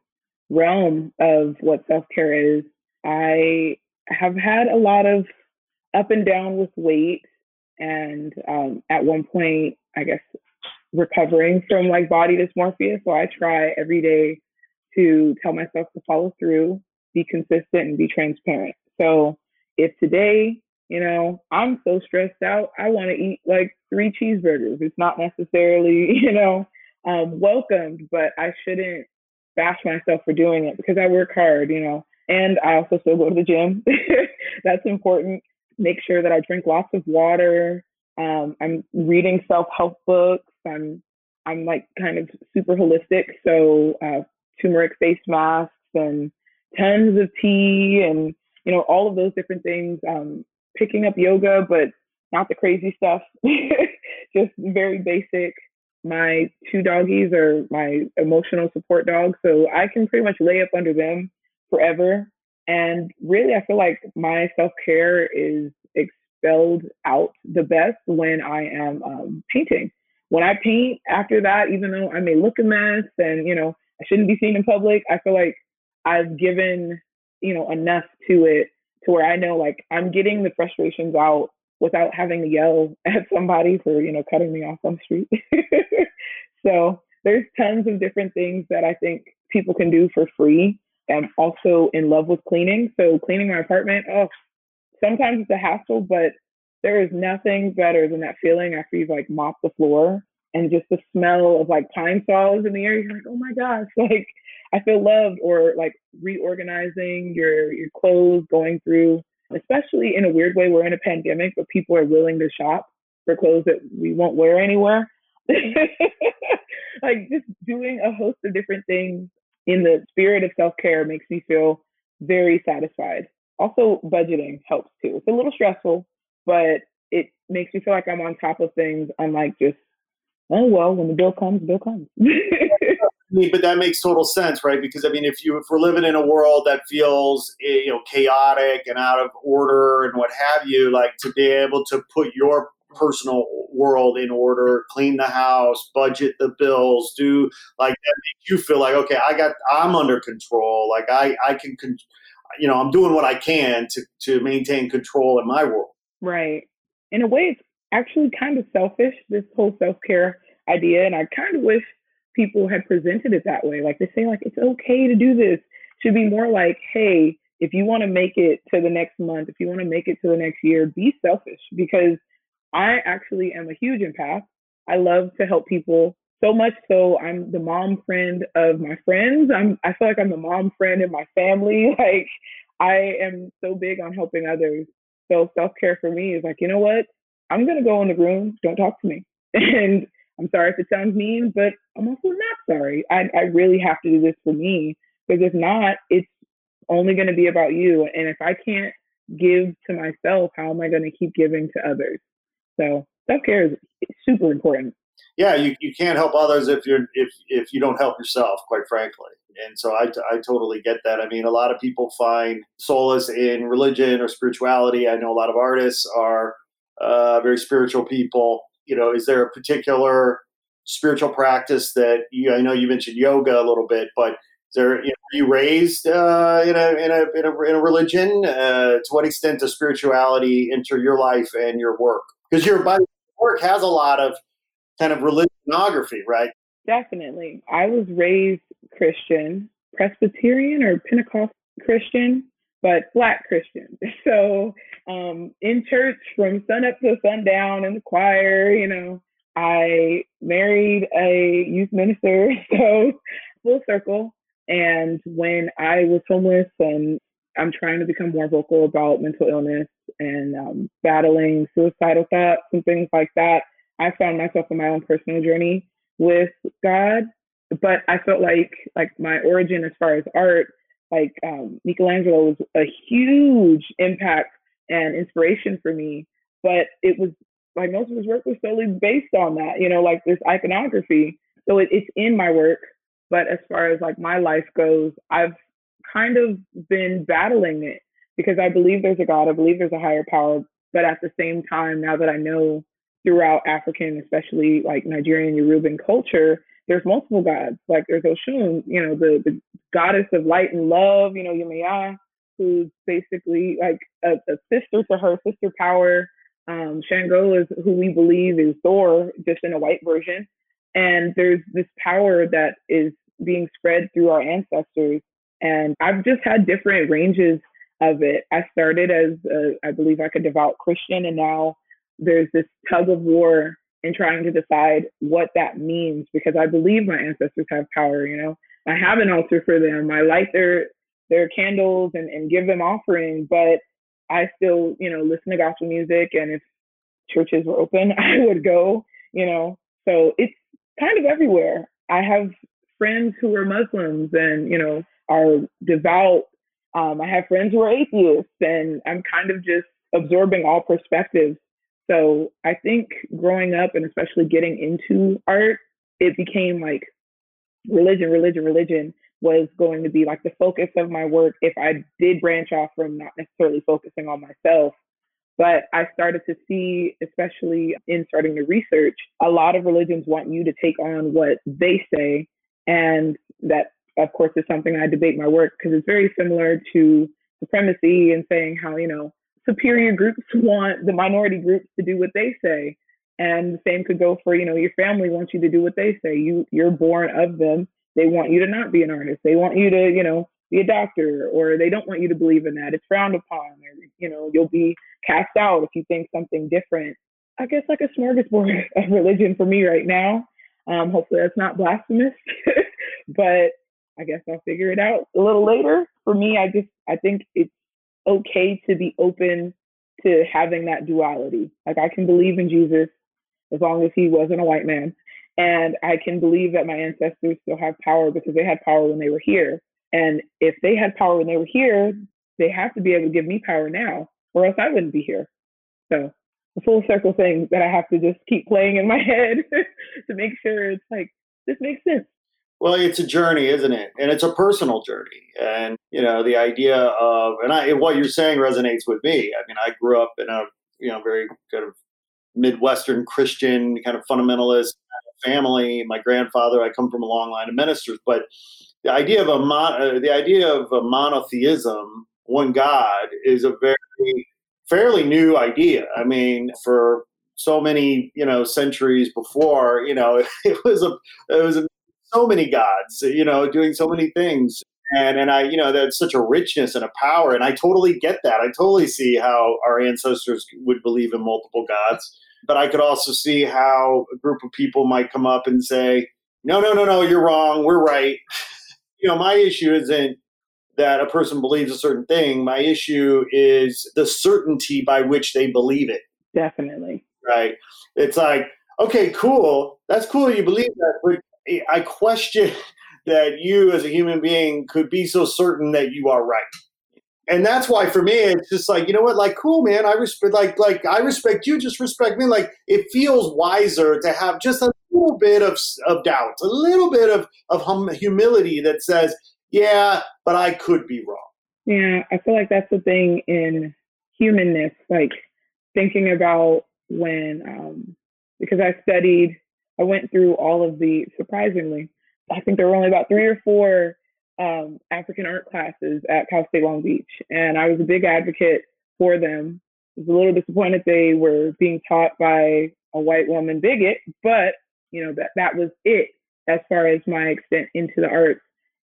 B: realm of what self care is. I have had a lot of up and down with weight, and um, at one point, I guess recovering from like body dysmorphia. So I try every day to tell myself to follow through, be consistent, and be transparent. So if today, you know, I'm so stressed out, I want to eat like three cheeseburgers. It's not necessarily, you know, um, welcomed, but I shouldn't bash myself for doing it because I work hard, you know, and I also still go to the gym. That's important. Make sure that I drink lots of water. Um, I'm reading self help books. I'm I'm like kind of super holistic, so uh, turmeric face masks and tons of tea and you know all of those different things. Um, picking up yoga, but not the crazy stuff. Just very basic my two doggies are my emotional support dogs, so I can pretty much lay up under them forever. And really, I feel like my self care is expelled out the best when I am um, painting. When I paint, after that, even though I may look a mess and you know I shouldn't be seen in public, I feel like I've given you know enough to it to where I know like I'm getting the frustrations out without having to yell at somebody for you know cutting me off on the street. so there's tons of different things that I think people can do for free. I'm also in love with cleaning. So cleaning my apartment, oh, sometimes it's a hassle, but there is nothing better than that feeling after you've like mopped the floor and just the smell of like Pine-Sol in the air. You're like, oh my gosh, like I feel loved. Or like reorganizing your your clothes, going through especially in a weird way, we're in a pandemic, but people are willing to shop for clothes that we won't wear anywhere. like just doing a host of different things in the spirit of self care makes me feel very satisfied. Also, budgeting helps too. It's a little stressful, but it makes me feel like I'm on top of things, I'm like just, oh, well, when the bill comes, bill comes.
A: mean, but that makes total sense, right? Because I mean, if you if we're living in a world that feels eh, you know chaotic and out of order and what have you, like to be able to put your personal world in order, clean the house, budget the bills, do like that makes you feel like okay, I got I'm under control. Like I I can, con- you know, I'm doing what I can to to maintain control in my world.
B: Right. In a way, it's actually kind of selfish. This whole self care idea, and I kind of wish people had presented it that way. Like they say, like it's okay to do this. Should be more like, hey, if you want to make it to the next month, if you want to make it to the next year, be selfish because I actually am a huge empath. I love to help people so much so I'm the mom friend of my friends. I'm I feel like I'm the mom friend in my family. Like I am so big on helping others. So self-care for me is like, you know what? I'm gonna go in the room, don't talk to me. And I'm sorry if it sounds mean, but I'm also not sorry. I, I really have to do this for me because if not, it's only going to be about you. And if I can't give to myself, how am I going to keep giving to others? So self care is super important.
A: Yeah, you, you can't help others if you're if if you don't help yourself, quite frankly. And so I, I totally get that. I mean, a lot of people find solace in religion or spirituality. I know a lot of artists are uh, very spiritual people. You know, is there a particular spiritual practice that you? I know you mentioned yoga a little bit, but is there you know, you raised uh, in, a, in, a, in a in a religion? Uh, to what extent does spirituality enter your life and your work? Because your work has a lot of kind of religionography, right?
B: Definitely. I was raised Christian, Presbyterian or Pentecostal Christian, but Black Christian. So um, in church from sun up to sundown in the choir, you know, I married a youth minister, so full circle. And when I was homeless and I'm trying to become more vocal about mental illness and um, battling suicidal thoughts and things like that, I found myself in my own personal journey with God. But I felt like like my origin as far as art, like um, Michelangelo was a huge impact and inspiration for me. But it was like most of his work was solely based on that, you know, like this iconography. So it, it's in my work. But as far as like my life goes, I've kind of been battling it because I believe there's a God, I believe there's a higher power. But at the same time, now that I know throughout African, especially like Nigerian Yoruban culture, there's multiple gods. Like there's Oshun, you know, the, the goddess of light and love, you know, Yemaya, who's basically like a, a sister to her, sister power. Um, Shango is who we believe is Thor, just in a white version. And there's this power that is being spread through our ancestors. And I've just had different ranges of it. I started as, a, I believe, like a devout Christian, and now there's this tug of war in trying to decide what that means because I believe my ancestors have power, you know. I have an altar for them. I light their their candles and, and give them offering, but I still, you know, listen to gospel music and if churches were open, I would go, you know. So it's kind of everywhere. I have friends who are Muslims and, you know, are devout. Um, I have friends who are atheists and I'm kind of just absorbing all perspectives so I think growing up and especially getting into art, it became like religion, religion, religion was going to be like the focus of my work if I did branch off from not necessarily focusing on myself. But I started to see, especially in starting to research, a lot of religions want you to take on what they say. And that, of course, is something I debate my work because it's very similar to supremacy and saying how, you know, superior groups want the minority groups to do what they say. And the same could go for, you know, your family wants you to do what they say. You you're born of them. They want you to not be an artist. They want you to, you know, be a doctor or they don't want you to believe in that. It's frowned upon or, you know, you'll be cast out if you think something different. I guess like a smorgasbord of religion for me right now. Um, hopefully that's not blasphemous, but I guess I'll figure it out a little later. For me, I just I think it's okay to be open to having that duality. Like I can believe in Jesus as long as he wasn't a white man. And I can believe that my ancestors still have power because they had power when they were here. And if they had power when they were here, they have to be able to give me power now, or else I wouldn't be here. So a full circle thing that I have to just keep playing in my head to make sure it's like this makes sense.
A: Well, it's a journey, isn't it? And it's a personal journey. And you know, the idea of and I what you're saying resonates with me. I mean, I grew up in a you know very kind of Midwestern Christian kind of fundamentalist family. My grandfather, I come from a long line of ministers, but the idea of a mon- uh, the idea of a monotheism, one God, is a very fairly new idea. I mean, for so many you know centuries before, you know, it was a it was a so many gods, you know, doing so many things. And, and I, you know, there's such a richness and a power. And I totally get that. I totally see how our ancestors would believe in multiple gods. But I could also see how a group of people might come up and say, no, no, no, no, you're wrong. We're right. you know, my issue isn't that a person believes a certain thing. My issue is the certainty by which they believe it.
B: Definitely.
A: Right. It's like, okay, cool. That's cool. You believe that. But I question that you as a human being could be so certain that you are right. And that's why for me it's just like you know what? Like cool man. I respect like like i respect you just respect me. Like it feels wiser to have just a little bit of of doubt a little bit of of hum, humility that says yeah but i could be wrong.
B: Yeah i feel like that's the thing in humanness like thinking about when um because i studied i went through all of the surprisingly i think there were only about three or four um, African art classes at Cal State Long Beach, and I was a big advocate for them. I was a little disappointed they were being taught by a white woman bigot, but you know that that was it as far as my extent into the arts.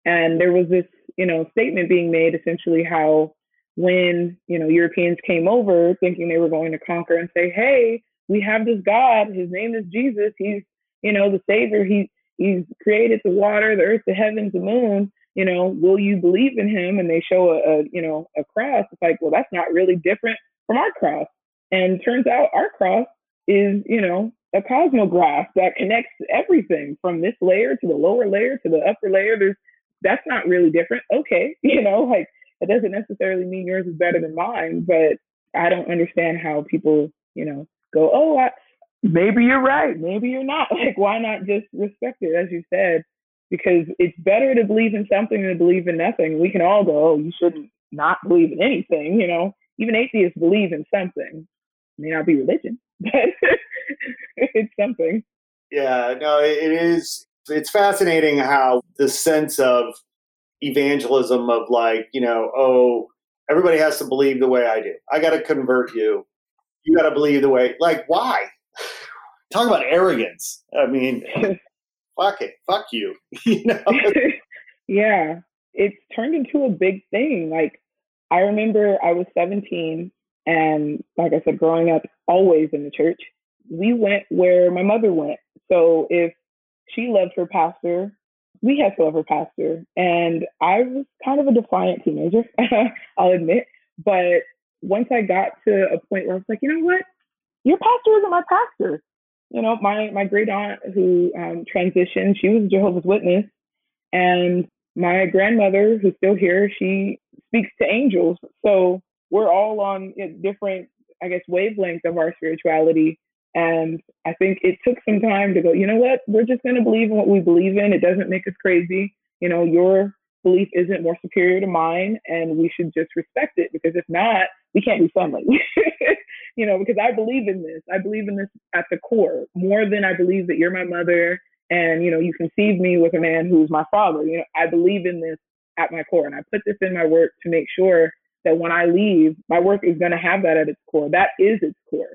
B: And there was this, you know, statement being made essentially how when you know Europeans came over thinking they were going to conquer and say, hey, we have this God, his name is Jesus, he's you know the Savior, he he's created the water, the earth, the heavens, the moon you know, will you believe in him? And they show a, a, you know, a cross. It's like, well, that's not really different from our cross. And turns out our cross is, you know, a cosmogram that connects everything from this layer to the lower layer to the upper layer. There's that's not really different. Okay, you know, like it doesn't necessarily mean yours is better than mine, but I don't understand how people, you know, go, oh, I, maybe you're right, maybe you're not. Like, why not just respect it, as you said? Because it's better to believe in something than to believe in nothing. We can all go, oh, you shouldn't not believe in anything, you know. Even atheists believe in something. It may not be religion, but it's something.
A: Yeah, no, it is. It's fascinating how the sense of evangelism of like, you know, oh, everybody has to believe the way I do. I got to convert you. You got to believe the way. Like, why? Talk about arrogance. I mean, fuck it, fuck you. you know?
B: yeah, it's turned into a big thing. Like I remember I was 17 and like I said, growing up always in the church, we went where my mother went. So if she loved her pastor, we had to love her pastor. And I was kind of a defiant teenager, I'll admit. But once I got to a point where I was like, you know what? Your pastor isn't my pastor you know, my my great aunt who um, transitioned, she was a Jehovah's Witness, and my grandmother, who's still here, she speaks to angels. So we're all on different, I guess, wavelengths of our spirituality. And I think it took some time to go, you know what? We're just going to believe in what we believe in. It doesn't make us crazy. You know, your belief isn't more superior to mine, and we should just respect it because if not, we can't be friendly. you know, because I believe in this. I believe in this at the core more than I believe that you're my mother and, you know, you conceived me with a man who's my father. You know, I believe in this at my core. And I put this in my work to make sure that when I leave, my work is going to have that at its core. That is its core.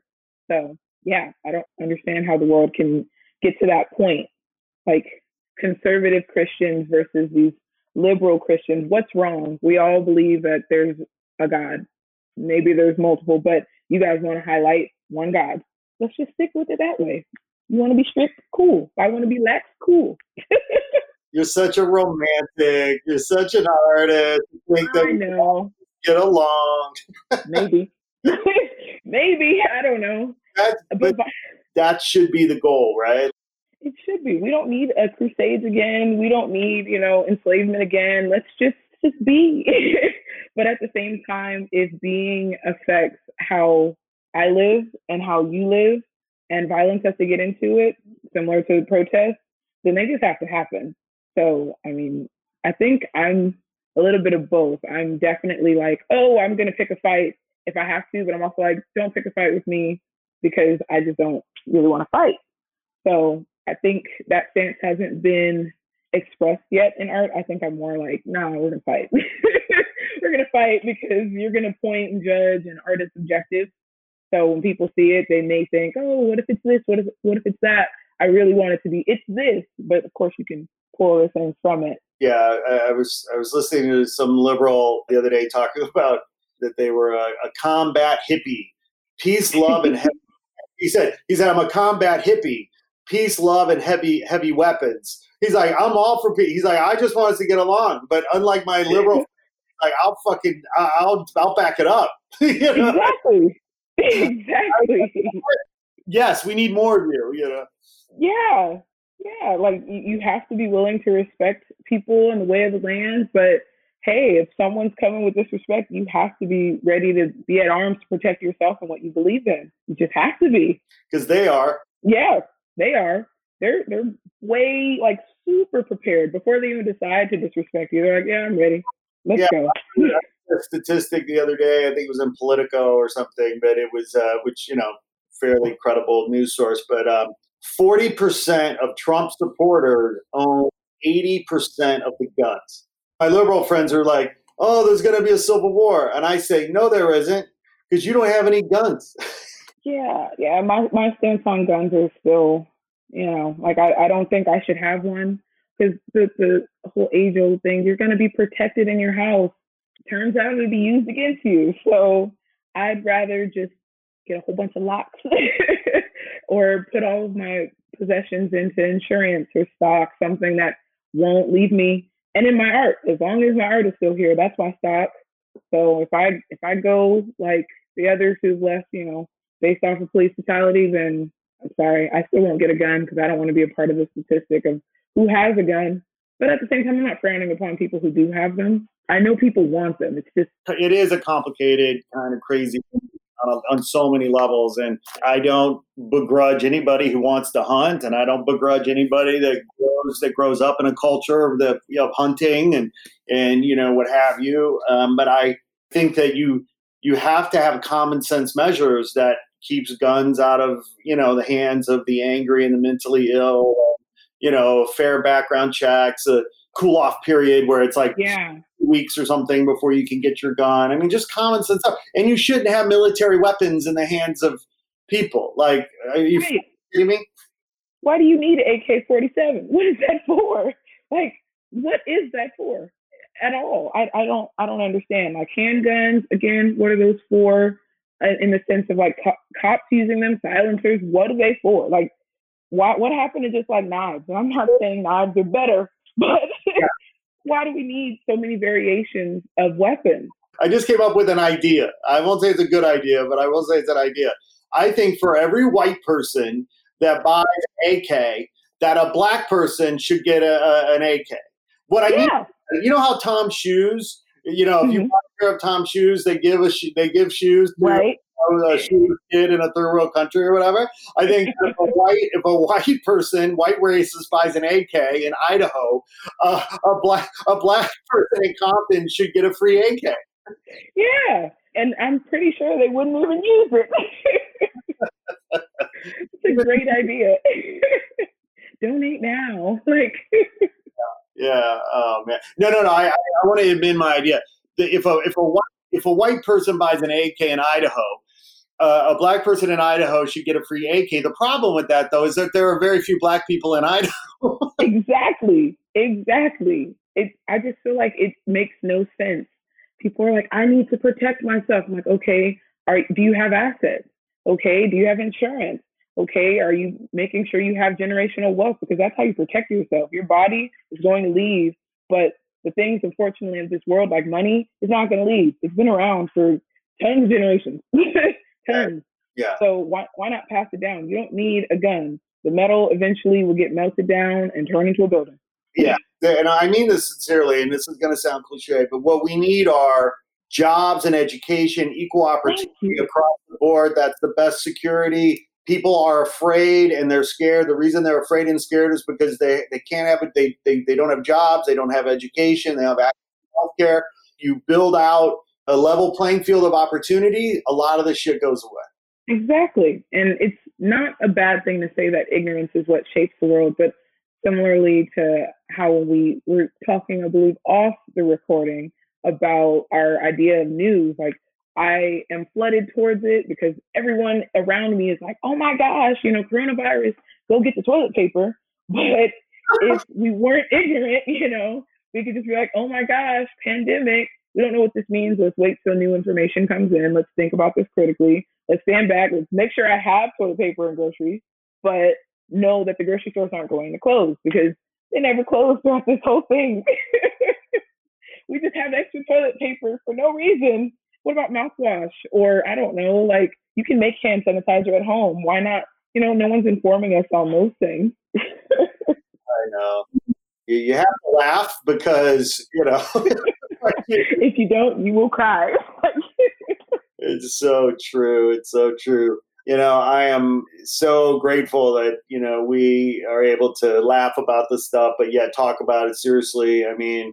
B: So, yeah, I don't understand how the world can get to that point. Like conservative Christians versus these liberal Christians. What's wrong? We all believe that there's a God. Maybe there's multiple, but you guys want to highlight one God. Let's just stick with it that way. You want to be strict? Cool. I want to be lax? Cool.
A: You're such a romantic. You're such an artist.
B: You think that I know.
A: Get along.
B: Maybe. Maybe. I don't know.
A: That's, but that should be the goal, right?
B: It should be. We don't need a crusades again. We don't need, you know, enslavement again. Let's just just be. But at the same time, if being affects how I live and how you live, and violence has to get into it, similar to protest, then they just have to happen. So, I mean, I think I'm a little bit of both. I'm definitely like, oh, I'm going to pick a fight if I have to, but I'm also like, don't pick a fight with me because I just don't really want to fight. So I think that stance hasn't been expressed yet in art. I think I'm more like, nah, we're gonna fight. we're gonna fight because you're gonna point and judge, and art is subjective. So when people see it, they may think, oh, what if it's this? What if what if it's that? I really want it to be it's this, but of course you can pull other things from it.
A: Yeah, I, I was I was listening to some liberal the other day talking about that they were a, a combat hippie, peace, love, and heavy. he said he said I'm a combat hippie, peace, love, and heavy heavy weapons. He's like, I'm all for peace. He's like, I just want us to get along. But unlike my liberal, like I'll fucking I'll I'll back it up.
B: you know? Exactly. Exactly.
A: yes, we need more of you. You know.
B: Yeah, yeah. Like you have to be willing to respect people and the way of the land, but hey, if someone's coming with disrespect, you have to be ready to be at arms to protect yourself and what you believe in. You just have to be.
A: Because they are.
B: Yeah, they are. They're they're way like super prepared before they even decide to disrespect you. They're like, yeah, I'm ready. Let's yeah, go.
A: a statistic the other day. I think it was in Politico or something, but it was uh, which you know fairly credible news source. But um, forty percent of Trump supporters own eighty percent of the guns. My liberal friends are like, "Oh, there's going to be a civil war," and I say, "No, there isn't, because you don't have any guns."
B: yeah, yeah. My my stance on guns is still, you know, like I, I don't think I should have one because the the whole age old thing. You're going to be protected in your house. Turns out it'll be used against you. So I'd rather just get a whole bunch of locks or put all of my possessions into insurance or stock, something that won't leave me. And in my art, as long as my art is still here, that's my stock. So if I if I go like the others who've left, you know, based off of police fatality, then I'm sorry, I still won't get a gun because I don't want to be a part of the statistic of who has a gun. But at the same time, I'm not frowning upon people who do have them. I know people want them. It's just
A: it is a complicated kind of crazy on, on so many levels. And I don't begrudge anybody who wants to hunt, and I don't begrudge anybody that grows that grows up in a culture of the you know, hunting and and you know what have you. Um, but I think that you you have to have common sense measures that keeps guns out of you know the hands of the angry and the mentally ill. You know, fair background checks, a cool off period where it's like
B: yeah
A: weeks or something before you can get your gun. I mean, just common sense stuff. And you shouldn't have military weapons in the hands of people. Like, are you right. kidding me?
B: Why do you need an AK 47? What is that for? Like, what is that for at all? I, I don't I don't understand. Like handguns, again, what are those for? Uh, in the sense of like co- cops using them, silencers, what are they for? Like, why, what happened to just like knives? I'm not saying knives are better, but yeah why do we need so many variations of weapons?
A: I just came up with an idea. I won't say it's a good idea, but I will say it's an idea. I think for every white person that buys an AK, that a black person should get a, a an AK. What I yeah. mean, you know how Tom shoes, you know, if you mm-hmm. buy a pair of Tom shoes, they give a they give shoes
B: to right
A: a shoe kid in a third world country or whatever. I think if a white if a white person, white racist buys an AK in Idaho, uh, a black a black person in Compton should get a free AK.
B: Yeah, and I'm pretty sure they wouldn't even use it. it's a great idea. Donate now, like.
A: yeah. Oh man. No, no, no. I I, I want to amend my idea. If a if a white if a white person buys an AK in Idaho, uh, a black person in Idaho should get a free AK. The problem with that, though, is that there are very few black people in Idaho.
B: exactly, exactly. It, I just feel like it makes no sense. People are like, I need to protect myself. I'm like, okay, are, do you have assets? Okay, do you have insurance? Okay, are you making sure you have generational wealth? Because that's how you protect yourself. Your body is going to leave, but the things, unfortunately, of this world, like money, is not going to leave. It's been around for tens of generations. tons.
A: Yeah.
B: So why why not pass it down? You don't need a gun. The metal eventually will get melted down and turn into a building.
A: Yeah, and I mean this sincerely, and this is going to sound cliche, but what we need are jobs and education, equal opportunity across the board. That's the best security. People are afraid and they're scared. The reason they're afraid and scared is because they, they can't have it. They, they, they don't have jobs. They don't have education. They have access to health care. You build out a level playing field of opportunity, a lot of this shit goes away.
B: Exactly. And it's not a bad thing to say that ignorance is what shapes the world, but similarly to how we were talking, I believe, off the recording about our idea of news, like I am flooded towards it because everyone around me is like, oh my gosh, you know, coronavirus, go get the toilet paper. But if we weren't ignorant, you know, we could just be like, oh my gosh, pandemic, we don't know what this means. Let's wait till new information comes in. Let's think about this critically. Let's stand back. Let's make sure I have toilet paper and groceries, but know that the grocery stores aren't going to close because they never closed throughout this whole thing. we just have extra toilet paper for no reason. What about mouthwash? Or I don't know, like you can make hand sanitizer at home. Why not? You know, no one's informing us on those things.
A: I know. You have to laugh because, you know,
B: if you don't, you will cry.
A: it's so true. It's so true. You know, I am so grateful that, you know, we are able to laugh about this stuff, but yet talk about it seriously. I mean,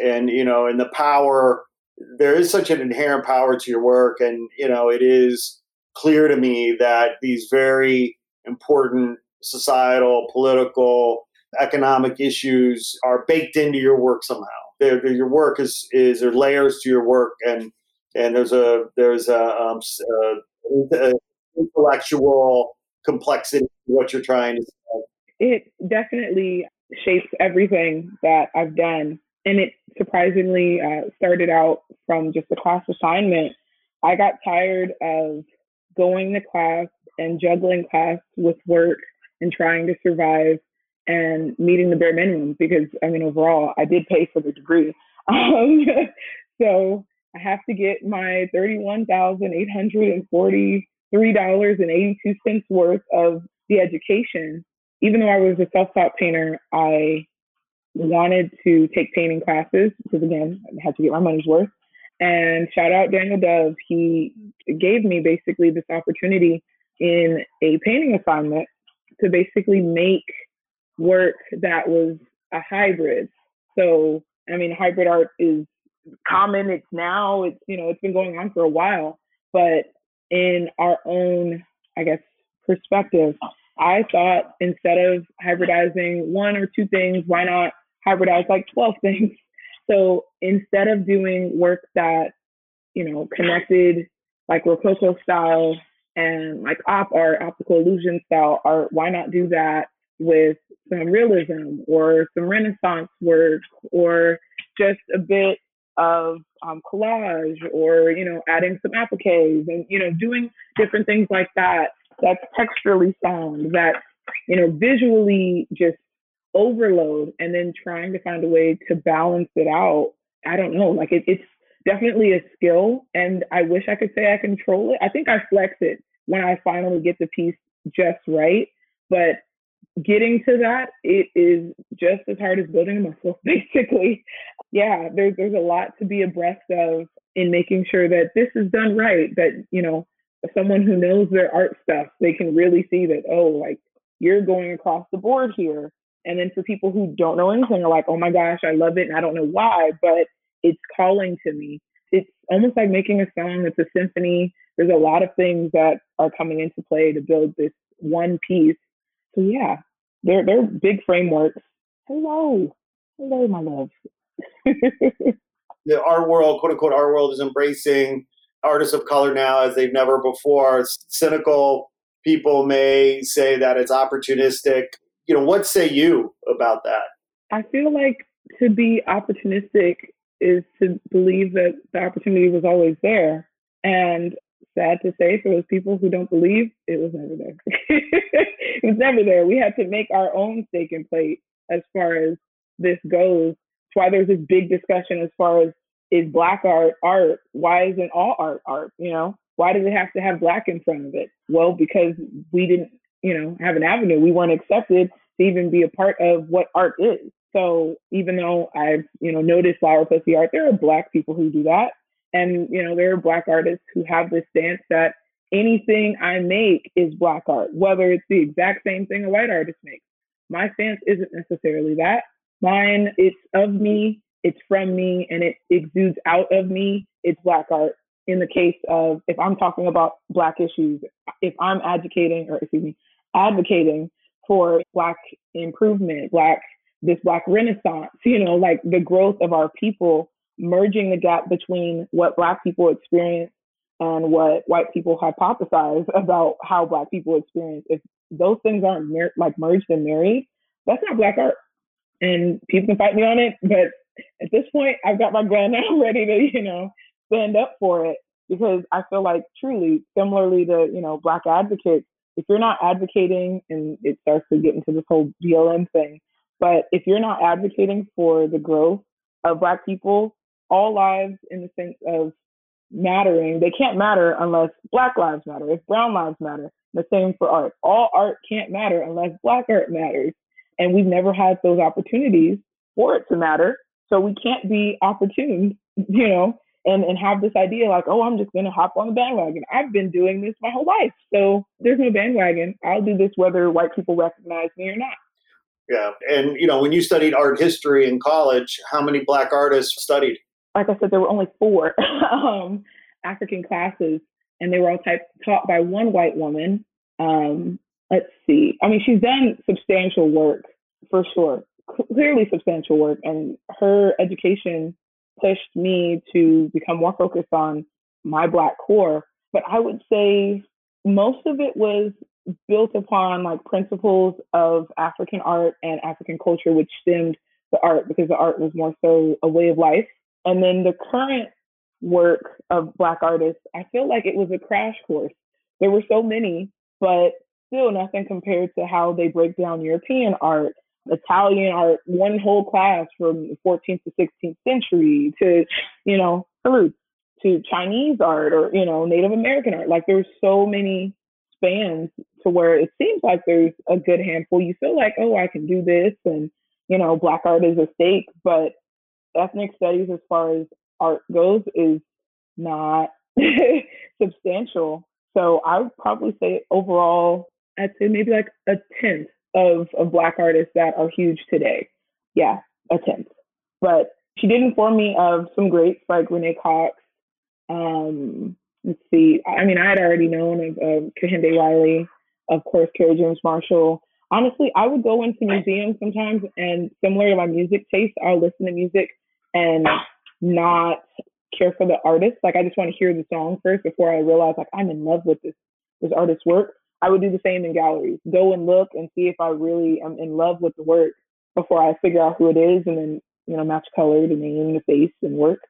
A: and, you know, and the power, there is such an inherent power to your work. And, you know, it is clear to me that these very important societal, political, economic issues are baked into your work somehow. Your work is is there layers to your work, and and there's a there's a, um, a, a intellectual complexity what you're trying to say.
B: It definitely shapes everything that I've done, and it surprisingly uh, started out from just a class assignment. I got tired of going to class and juggling class with work and trying to survive and meeting the bare minimum because I mean overall I did pay for the degree. Um, so I have to get my thirty-one thousand eight hundred and forty-three dollars and eighty-two cents worth of the education. Even though I was a self-taught painter, I wanted to take painting classes because again I had to get my money's worth. And shout out Daniel Dove, he gave me basically this opportunity in a painting assignment to basically make work that was a hybrid. So, I mean, hybrid art is common. It's now, it's, you know, it's been going on for a while. But in our own, I guess, perspective, I thought instead of hybridizing one or two things, why not hybridize like 12 things? So instead of doing work that, you know, connected like Rococo style and like op art, optical illusion style art, why not do that with some realism or some Renaissance work or just a bit of um, collage or you know adding some appliques and you know doing different things like that that's texturally sound that you know visually just overload and then trying to find a way to balance it out i don't know like it, it's definitely a skill and i wish i could say i control it. I think i flex it when i finally get the piece just right but getting to that, it is just as hard as building a muscle, basically. Yeah, there's there's a lot to be abreast of in making sure that this is done right. That you know, someone who knows their art stuff, they can really see that. Oh, like you're going across the board here. And then for people who don't know anything, are like, oh my gosh, I love it, and I don't know why, but it's calling to me. It's almost like making a song. It's a symphony. There's a lot of things that are coming into play to build this one piece so yeah, they're they're big frameworks. Hello, hello, my love.
A: the art world, quote unquote, art world is embracing artists of color now as they've never before. Cynical people may say that it's opportunistic. You know, what say you about that?
B: I feel like to be opportunistic is to believe that the opportunity was always there. And sad to say for those people who don't believe, it was never there. it was never there. We had to make our own stake and plate as far as this goes. That's why there's this big discussion as far as is black art art? Why isn't all art art? You know, why does it have to have black in front of it? Well, because we didn't, you know, have an avenue. We weren't accepted to even be a part of what art is. So even though I've, you know, noticed flower pussy art, there are black people who do that. And, you know, there are Black artists who have this stance that anything I make is Black art, whether it's the exact same thing a white artist makes. My stance isn't necessarily that. Mine, it's of me, it's from me, and it exudes out of me. It's Black art. In the case of if I'm talking about Black issues, if I'm advocating, or excuse me, advocating for Black improvement, Black, this Black renaissance, you know, like the growth of our people merging the gap between what Black people experience and what white people hypothesize about how Black people experience. If those things aren't mer- like merged and married, that's not Black art. And people can fight me on it, but at this point, I've got my and I'm ready to, you know, stand up for it because I feel like truly, similarly to, you know, Black advocates, if you're not advocating, and it starts to get into this whole BLM thing, but if you're not advocating for the growth of Black people, all lives in the sense of mattering, they can't matter unless Black lives matter, if Brown lives matter. The same for art. All art can't matter unless Black art matters. And we've never had those opportunities for it to matter. So we can't be opportune you know, and, and have this idea like, oh, I'm just going to hop on the bandwagon. I've been doing this my whole life. So there's no bandwagon. I'll do this whether white people recognize me or not.
A: Yeah. And, you know, when you studied art history in college, how many Black artists studied?
B: Like I said, there were only four um, African classes, and they were all type, taught by one white woman. Um, let's see. I mean, she's done substantial work for sure, clearly substantial work, and her education pushed me to become more focused on my Black core. But I would say most of it was built upon like principles of African art and African culture, which stemmed the art because the art was more so a way of life. And then the current work of Black artists, I feel like it was a crash course. There were so many, but still nothing compared to how they break down European art, Italian art, one whole class from the 14th to 16th century to, you know, Peru, to Chinese art or, you know, Native American art. Like there's so many spans to where it seems like there's a good handful. You feel like, oh, I can do this, and you know, black art is a stake, but ethnic studies, as far as art goes, is not substantial. So I would probably say overall, I'd say maybe like a tenth of, of black artists that are huge today. Yeah, a tenth. But she did inform me of some greats like Renee Cox, um, let's see. I mean, I had already known of, of Kehinde Wiley, of course, Kerry James Marshall. Honestly, I would go into museums sometimes, and similar to my music taste, I'll listen to music and not care for the artist. Like, I just want to hear the song first before I realize, like, I'm in love with this this artist's work. I would do the same in galleries. Go and look and see if I really am in love with the work before I figure out who it is, and then you know match color, the name, the face, and work.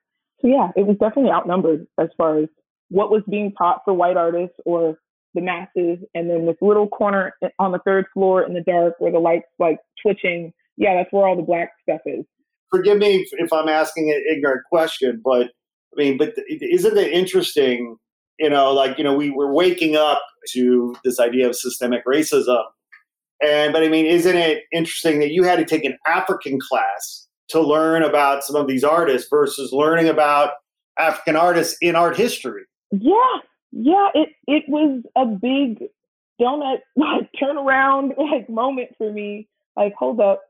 B: So yeah, it was definitely outnumbered as far as what was being taught for white artists or the masses, and then this little corner on the third floor in the dark where the lights like twitching. Yeah, that's where all the black stuff is.
A: Forgive me if I'm asking an ignorant question, but I mean, but isn't it interesting? You know, like you know, we were waking up to this idea of systemic racism, and but I mean, isn't it interesting that you had to take an African class to learn about some of these artists versus learning about African artists in art history?
B: Yeah, yeah, it it was a big donut like turnaround like moment for me. Like, hold up.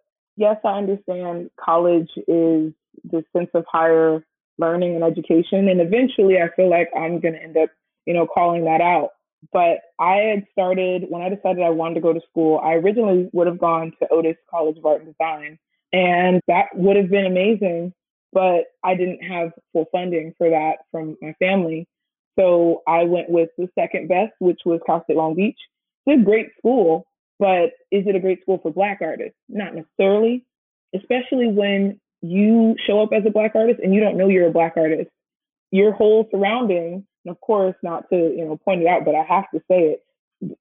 B: Yes, I understand college is the sense of higher learning and education. And eventually I feel like I'm gonna end up, you know, calling that out. But I had started when I decided I wanted to go to school, I originally would have gone to Otis College of Art and Design. And that would have been amazing, but I didn't have full funding for that from my family. So I went with the second best, which was Cal State Long Beach. It's a great school, but is it a great school for Black artists? Not necessarily, especially when you show up as a Black artist and you don't know you're a Black artist. Your whole surrounding, and of course, not to you know point it out, but I have to say it.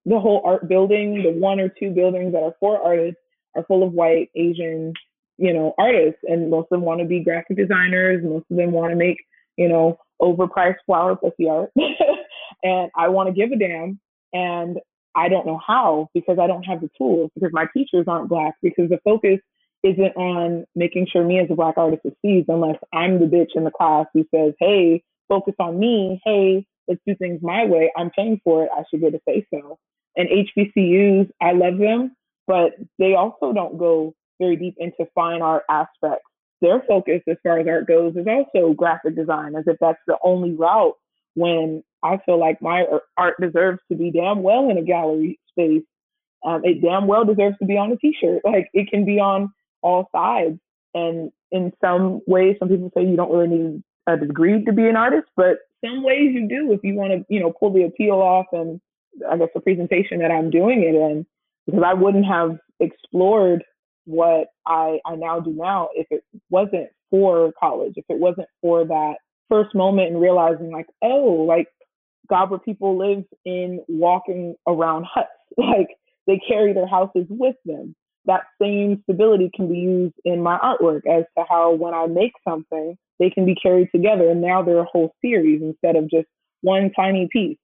B: The whole art building, the one or two buildings that are for artists, are full of white, Asian, you know, artists, and most of them want to be graphic designers. Most of them want to make you know overpriced flower pussy art and I want to give a damn and I don't know how because I don't have the tools because my teachers aren't black because the focus isn't on making sure me as a black artist succeeds unless I'm the bitch in the class who says, hey, focus on me. Hey, let's do things my way. I'm paying for it. I should get a say so. And HBCUs, I love them, but they also don't go very deep into fine art aspects their focus as far as art goes is also graphic design, as if that's the only route. When I feel like my art deserves to be damn well in a gallery space. Um, it damn well deserves to be on a t-shirt. Like it can be on all sides. And in some ways, some people say you don't really need a degree to be an artist, but some ways you do if you want to, you know, pull the appeal off and I guess the presentation that I'm doing it in. Because I wouldn't have explored what I, I now do now if it wasn't for college, if it wasn't for that first moment and realizing like, oh, like Gabra people live in walking around huts. Like they carry their houses with them. That same stability can be used in my artwork as to how when I make something, they can be carried together and now they're a whole series instead of just one tiny piece.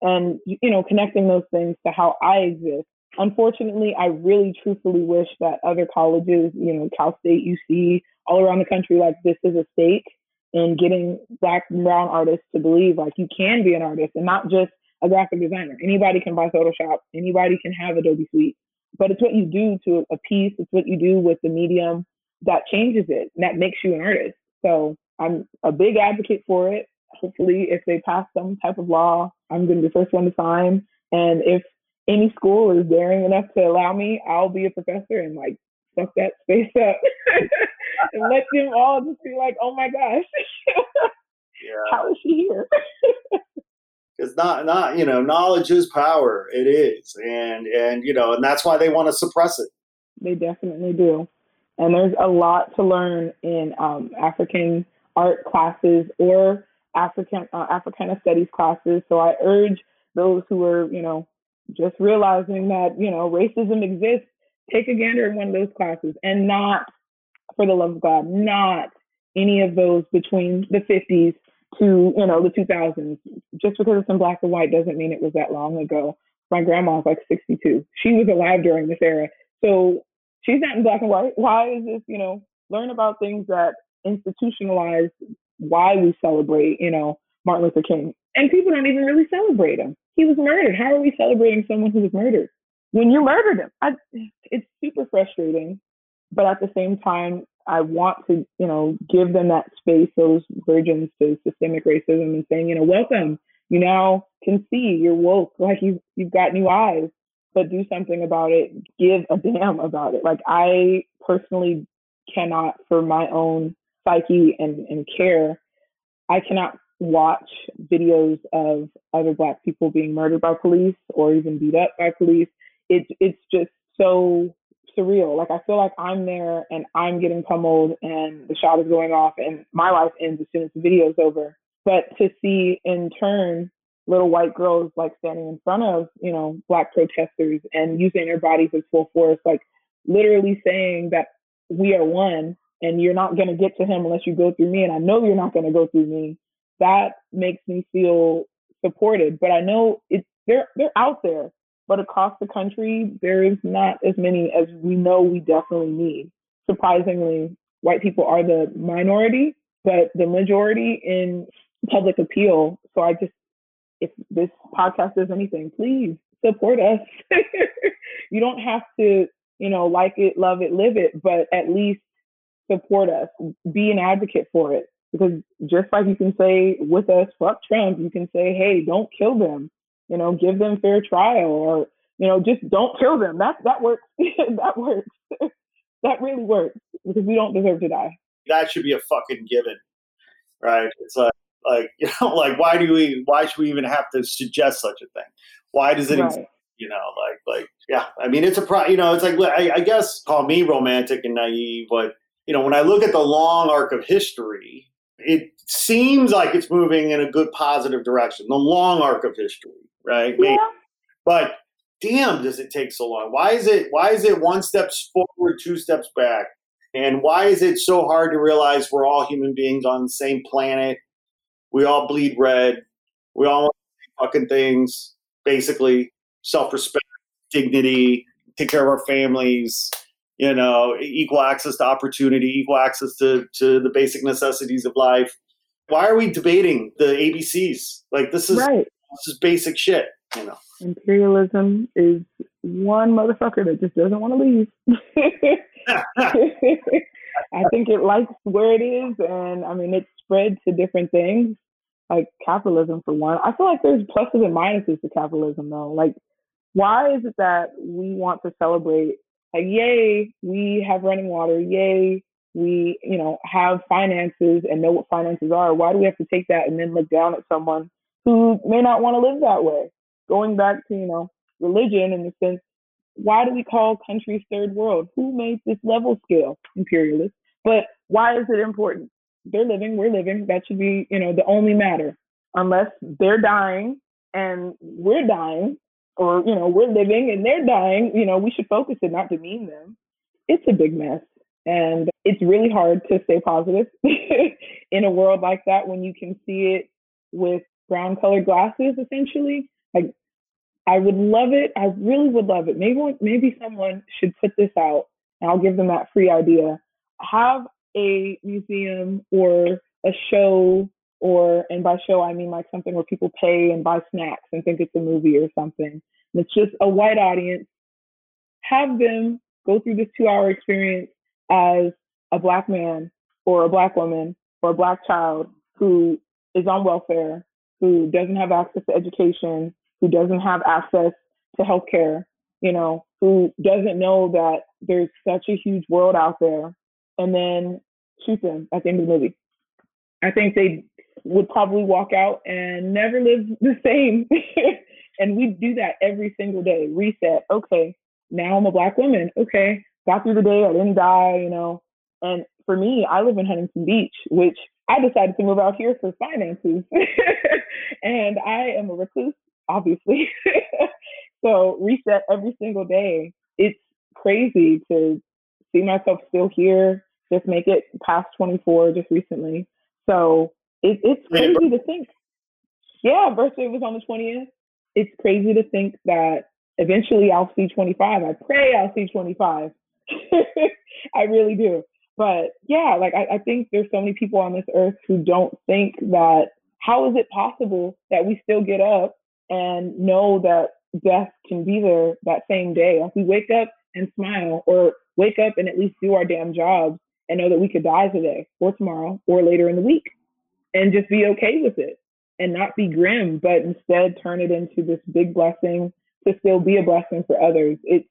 B: And you know, connecting those things to how I exist unfortunately, I really truthfully wish that other colleges, you know, Cal State, UC, all around the country, like this is a stake in getting black and brown artists to believe like you can be an artist and not just a graphic designer. Anybody can buy Photoshop, anybody can have Adobe Suite, but it's what you do to a piece, it's what you do with the medium that changes it, and that makes you an artist. So I'm a big advocate for it. Hopefully, if they pass some type of law, I'm going to be the first one to sign. And if any school is daring enough to allow me, I'll be a professor and like fuck that space up and let them all just be like, oh my gosh, yeah. how is she here?
A: Because not not you know knowledge is power. It is, and and you know, and that's why they want to suppress it.
B: They definitely do, and there's a lot to learn in um, African art classes or African uh, Africana studies classes. So I urge those who are you know just realizing that you know racism exists take a gander in one of those classes and not for the love of god not any of those between the 50s to you know the 2000s just because it's in black and white doesn't mean it was that long ago. My grandma's like 62 she was alive during this era. So she's not in black and white. Why is this you know learn about things that institutionalize why we celebrate you know martin luther king. And people don't even really celebrate him. He was murdered. How are we celebrating someone who was murdered? When you murdered him, I, it's super frustrating. But at the same time, I want to, you know, give them that space, those virgins to systemic racism, and saying, you know, welcome. You now can see you're woke, like you've you've got new eyes, but do something about it. Give a damn about it. Like I personally cannot, for my own psyche and, and care, I cannot watch videos of other black people being murdered by police or even beat up by police, it's it's just so surreal. Like I feel like I'm there and I'm getting pummeled and the shot is going off and my life ends as soon as the video's over. But to see in turn little white girls like standing in front of, you know, black protesters and using their bodies as full force, like literally saying that we are one and you're not going to get to him unless you go through me and I know you're not going to go through me that makes me feel supported. But I know it's they're they're out there, but across the country there is not as many as we know we definitely need. Surprisingly, white people are the minority, but the majority in public appeal. So I just if this podcast does anything, please support us. you don't have to, you know, like it, love it, live it, but at least support us. Be an advocate for it. Because just like you can say with us, fuck Trump, you can say, hey, don't kill them. You know, give them fair trial or, you know, just don't kill them. That that works. that works. that really works because we don't deserve to die.
A: That should be a fucking given. Right? It's like like, you know, like why do we why should we even have to suggest such a thing? Why does it right. you know, like like yeah. I mean it's a pro you know, it's like I, I guess call me romantic and naive, but you know, when I look at the long arc of history, it seems like it's moving in a good positive direction the long arc of history right yeah. but damn does it take so long why is it why is it one step forward two steps back and why is it so hard to realize we're all human beings on the same planet we all bleed red we all want fucking things basically self-respect dignity take care of our families you know, equal access to opportunity, equal access to, to the basic necessities of life. Why are we debating the ABCs? Like this is right. This is basic shit, you know.
B: Imperialism is one motherfucker that just doesn't want to leave. I think it likes where it is, and I mean it's spread to different things, like capitalism for one. I feel like there's pluses and minuses to capitalism though. Like, why is it that we want to celebrate like, yay, we have running water. Yay, we, you know, have finances and know what finances are. Why do we have to take that and then look down at someone who may not want to live that way? Going back to, you know, religion in the sense, why do we call countries third world? Who made this level scale? imperialist? But why is it important? They're living, we're living. That should be, you know, the only matter. Unless they're dying and we're dying, or you know we're living and they're dying you know we should focus and not demean them it's a big mess and it's really hard to stay positive in a world like that when you can see it with brown colored glasses essentially like i would love it i really would love it maybe maybe someone should put this out and i'll give them that free idea have a museum or a show or and by show I mean like something where people pay and buy snacks and think it's a movie or something. And it's just a white audience. Have them go through this two hour experience as a black man or a black woman or a black child who is on welfare, who doesn't have access to education, who doesn't have access to healthcare, you know, who doesn't know that there's such a huge world out there, and then shoot them at the end of the movie. I think they would probably walk out and never live the same. and we do that every single day. Reset. Okay, now I'm a black woman. Okay, got through the day. I didn't die. You know. And for me, I live in Huntington Beach, which I decided to move out here for finances. and I am a recluse, obviously. so reset every single day. It's crazy to see myself still here, just make it past 24 just recently. So it, it's crazy to think. Yeah, birthday was on the 20th. It's crazy to think that eventually I'll see 25. I pray I'll see 25. I really do. But yeah, like I, I think there's so many people on this earth who don't think that how is it possible that we still get up and know that death can be there that same day? Like we wake up and smile or wake up and at least do our damn jobs and know that we could die today or tomorrow or later in the week and just be okay with it and not be grim, but instead turn it into this big blessing to still be a blessing for others. It's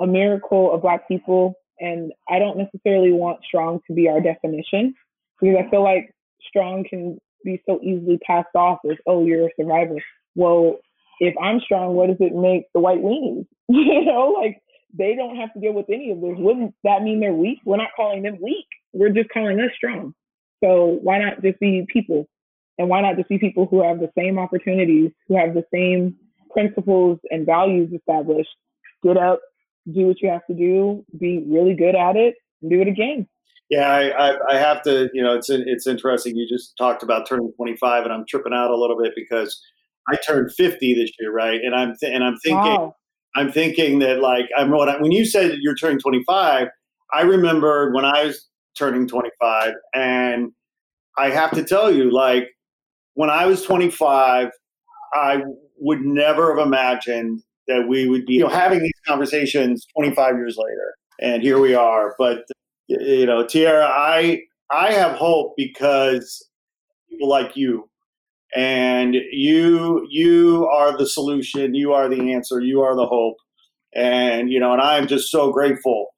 B: a miracle of Black people. And I don't necessarily want strong to be our definition because I feel like strong can be so easily passed off as, oh, you're a survivor. Well, if I'm strong, what does it make the white weenies? you know, like they don't have to deal with any of this. Wouldn't that mean they're weak? We're not calling them weak. We're just calling us strong. So why not just be people? And why not just be people who have the same opportunities, who have the same principles and values established? Get up, do what you have to do, be really good at it, and do it again.
A: Yeah, I, I, I have to. You know, it's it's interesting. You just talked about turning 25, and I'm tripping out a little bit because I turned 50 this year, right? And I'm th- and I'm thinking, wow. I'm thinking that like I'm when you said you're turning 25, I remember when I was turning 25, and I have to tell you, like when I was 25, I would never have imagined that we would be you know, having these conversations 25 years later, and here we are. But you know, Tijera, I I have hope because people like you, and you you are the solution, you are the answer, you are the hope, and you know, and I am just so grateful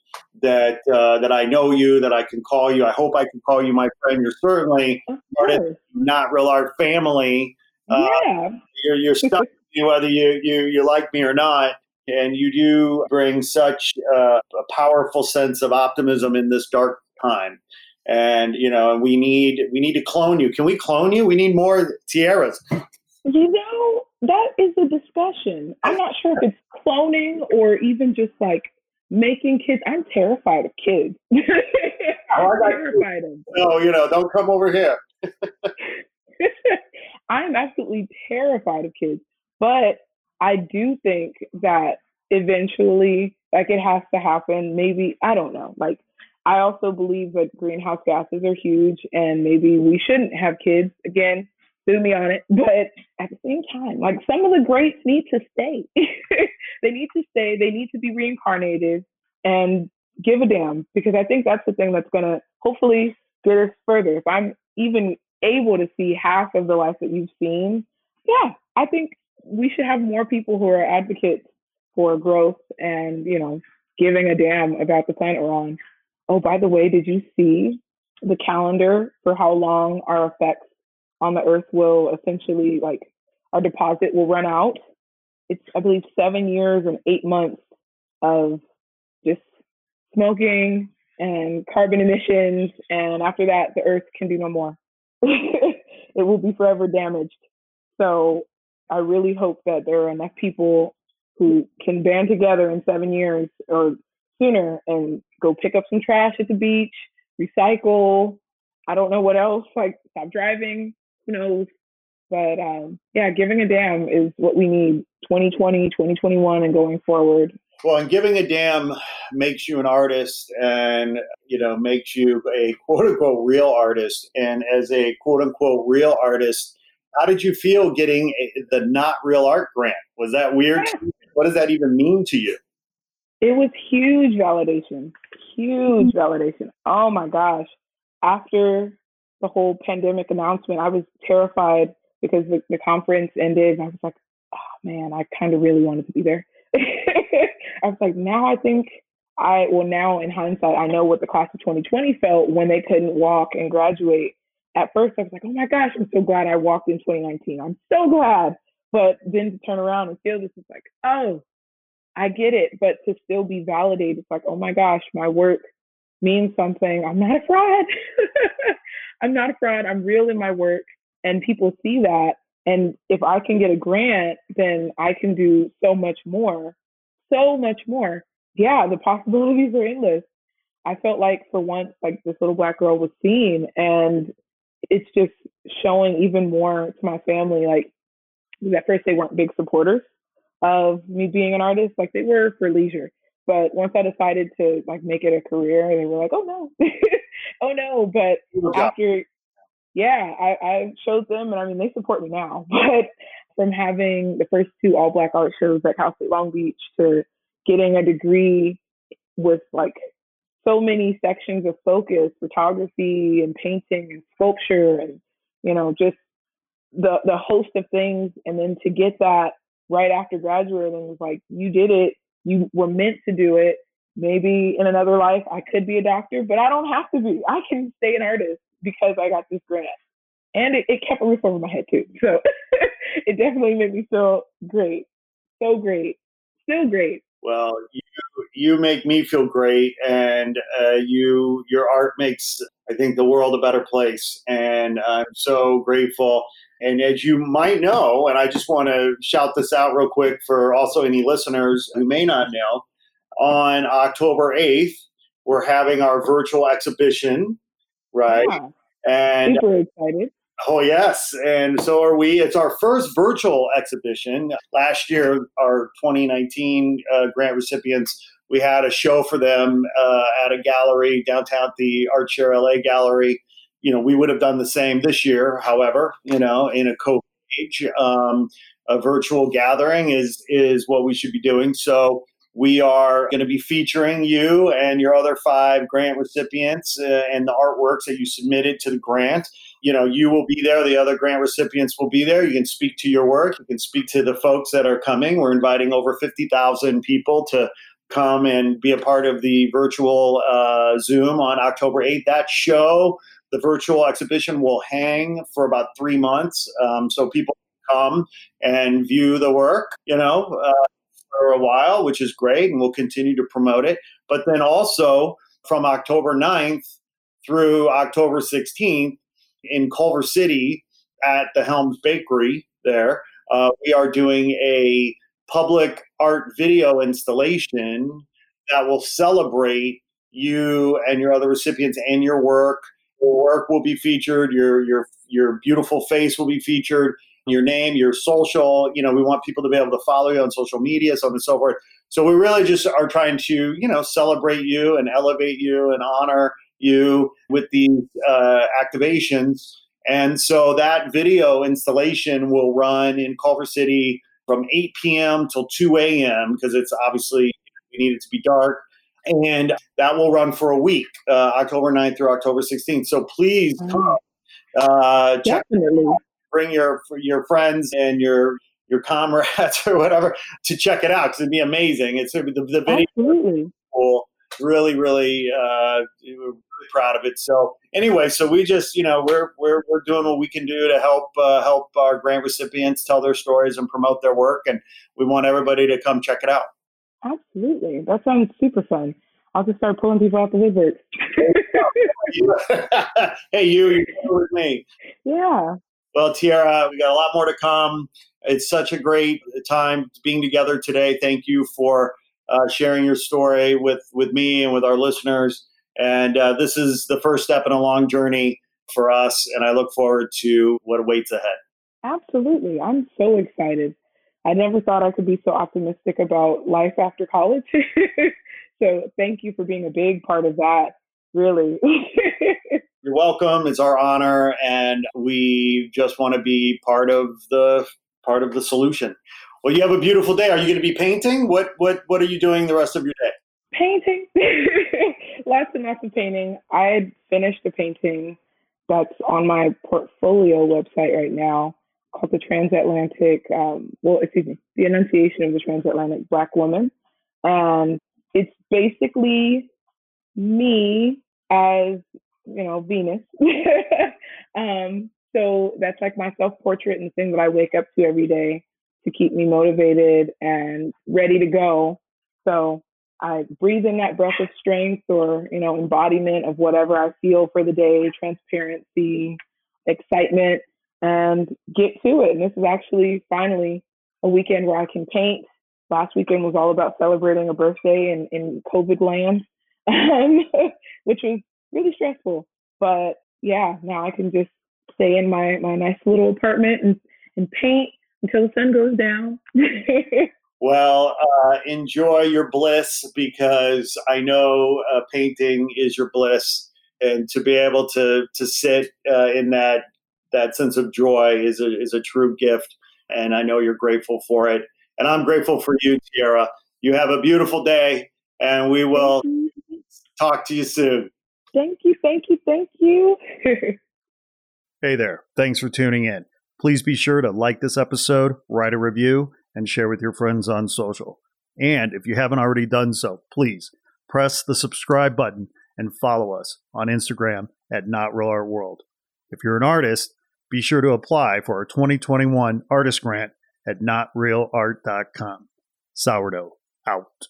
A: that uh, that I know you, that I can call you. I hope I can call you my friend. You're certainly part of not real art family.
B: Uh, yeah,
A: you're you're stuck whether you, you you like me or not. And you do bring such uh, a powerful sense of optimism in this dark time. And you know, we need we need to clone you. Can we clone you? We need more Tijeras.
B: You know, that is a discussion. I'm not sure if it's cloning or even just like making kids. I'm terrified of kids.
A: I'm terrified of them. No, you know, don't come over here.
B: I'm absolutely terrified of kids. But I do think that eventually, like it has to happen. Maybe, I don't know. Like, I also believe that greenhouse gases are huge and maybe we shouldn't have kids. Again, sue me on it. But at the same time, like some of the greats need to stay. they need to stay. They need to be reincarnated and give a damn because I think that's the thing that's going to hopefully get us further. If I'm even able to see half of the life that you've seen, yeah, I think we should have more people who are advocates for growth and, you know, giving a damn about the planet we're on. Oh, by the way, did you see the calendar for how long our effects on the earth will essentially like our deposit will run out? It's I believe seven years and eight months of just smoking and carbon emissions and after that the earth can do no more. it will be forever damaged. So I really hope that there are enough people who can band together in seven years or sooner and go pick up some trash at the beach, recycle. I don't know what else, like stop driving, who knows. But um, yeah, giving a damn is what we need 2020, 2021, and going forward.
A: Well, and giving a damn makes you an artist and, you know, makes you a quote unquote real artist. And as a quote unquote real artist, how did you feel getting the not real art grant? Was that weird? What does that even mean to you?
B: It was huge validation, huge mm-hmm. validation. Oh my gosh. After the whole pandemic announcement, I was terrified because the, the conference ended and I was like, oh man, I kind of really wanted to be there. I was like, now I think I, well, now in hindsight, I know what the class of 2020 felt when they couldn't walk and graduate. At first, I was like, oh my gosh, I'm so glad I walked in 2019. I'm so glad. But then to turn around and feel this is like, oh, I get it. But to still be validated, it's like, oh my gosh, my work means something. I'm not a fraud. I'm not a fraud. I'm real in my work. And people see that. And if I can get a grant, then I can do so much more so much more. Yeah, the possibilities are endless. I felt like for once, like this little black girl was seen, and it's just showing even more to my family. Like at first, they weren't big supporters of me being an artist. Like they were for leisure, but once I decided to like make it a career, they were like, "Oh no, oh no!" But after, yeah, I, I showed them, and I mean, they support me now. But from having the first two all black art shows at Cal State Long Beach to getting a degree with like so many sections of focus, photography and painting and sculpture and, you know, just the the host of things. And then to get that right after graduating was like, you did it, you were meant to do it. Maybe in another life I could be a doctor, but I don't have to be. I can stay an artist because I got this grant and it, it kept a roof over my head too. So it definitely made me feel great, so great, still great.
A: Well, you you make me feel great, and uh, you your art makes I think the world a better place, and I'm so grateful. And as you might know, and I just want to shout this out real quick for also any listeners who may not know, on October 8th, we're having our virtual exhibition, right? Yeah.
B: And super excited.
A: Oh, yes. And so are we. It's our first virtual exhibition. Last year, our 2019 uh, grant recipients, we had a show for them uh, at a gallery downtown the Art Share LA gallery. You know, we would have done the same this year, however, you know, in a COVID age. Um, a virtual gathering is is what we should be doing. So we are going to be featuring you and your other five grant recipients uh, and the artworks that you submitted to the grant you know you will be there the other grant recipients will be there. You can speak to your work. You can speak to the folks that are coming. We're inviting over 50000 people to come and be a part of the virtual uh, zoom on october 8th that show the virtual exhibition will hang for about three months um, so people come and view the work you know uh, for a while which is great and we'll continue to promote it. But then also from october 9th through october 16th in Culver City at the Helms Bakery there. Uh, we are doing a public art video installation that will celebrate you and your other recipients and your work. Your work will be featured. Your your your beautiful face will be featured. Your name, your social. You know, we want people to be able to follow you on social media, so on and so forth. So we really just are trying to, you know, celebrate you and elevate you and honor you with these uh, activations. And so that video installation will run in Culver City from 8 p.m. till 2 a.m. because it's obviously we need it to be dark. And that will run for a week, uh, October 9th through October 16th. So please mm-hmm. come. Uh, check bring your your friends and your your comrades or whatever to check it out because it'd be amazing. It's the, the video Absolutely. cool really, really, uh, really proud of it. So anyway, so we just, you know, we're we're we're doing what we can do to help uh, help our grant recipients tell their stories and promote their work, and we want everybody to come check it out.
B: Absolutely, that sounds super fun. I'll just start pulling people out the woodwork.
A: hey, you, you're with me.
B: Yeah.
A: Well, Tijera, we got a lot more to come. It's such a great time being together today. Thank you for uh, sharing your story with with me and with our listeners. And uh, this is the first step in a long journey for us, and I look forward to what awaits ahead.
B: Absolutely, I'm so excited. I never thought I could be so optimistic about life after college. so thank you for being a big part of that, really.
A: You're welcome. It's our honor, and we just want to be part of the part of the solution. Well, you have a beautiful day. Are you going to be painting? What what what are you doing the rest of your day?
B: Painting. lots and lots of painting. I finished a painting that's on my portfolio website right now called the Transatlantic, um, well, excuse me, the Annunciation of the Transatlantic Black Woman. And it's basically me as, you know, Venus. um, so that's like my self portrait and the thing that I wake up to every day to keep me motivated and ready to go. So I breathe in that breath of strength or, you know, embodiment of whatever I feel for the day, transparency, excitement, and get to it. And this is actually finally a weekend where I can paint. Last weekend was all about celebrating a birthday in, in COVID land, um, which was really stressful. But yeah, now I can just stay in my, my nice little apartment and, and paint until the sun goes down.
A: Well, uh, enjoy your bliss because I know uh, painting is your bliss, and to be able to to sit uh, in that that sense of joy is a is a true gift, and I know you're grateful for it, and I'm grateful for you, Tijera. You have a beautiful day, and we will talk to you soon.
B: Thank you, thank you, thank you.
A: hey there! Thanks for tuning in. Please be sure to like this episode, write a review and share with your friends on social. And if you haven't already done so, please press the subscribe button and follow us on Instagram at Not Real Art World. If you're an artist, be sure to apply for our 2021 artist grant at notrealart.com. Sourdough out.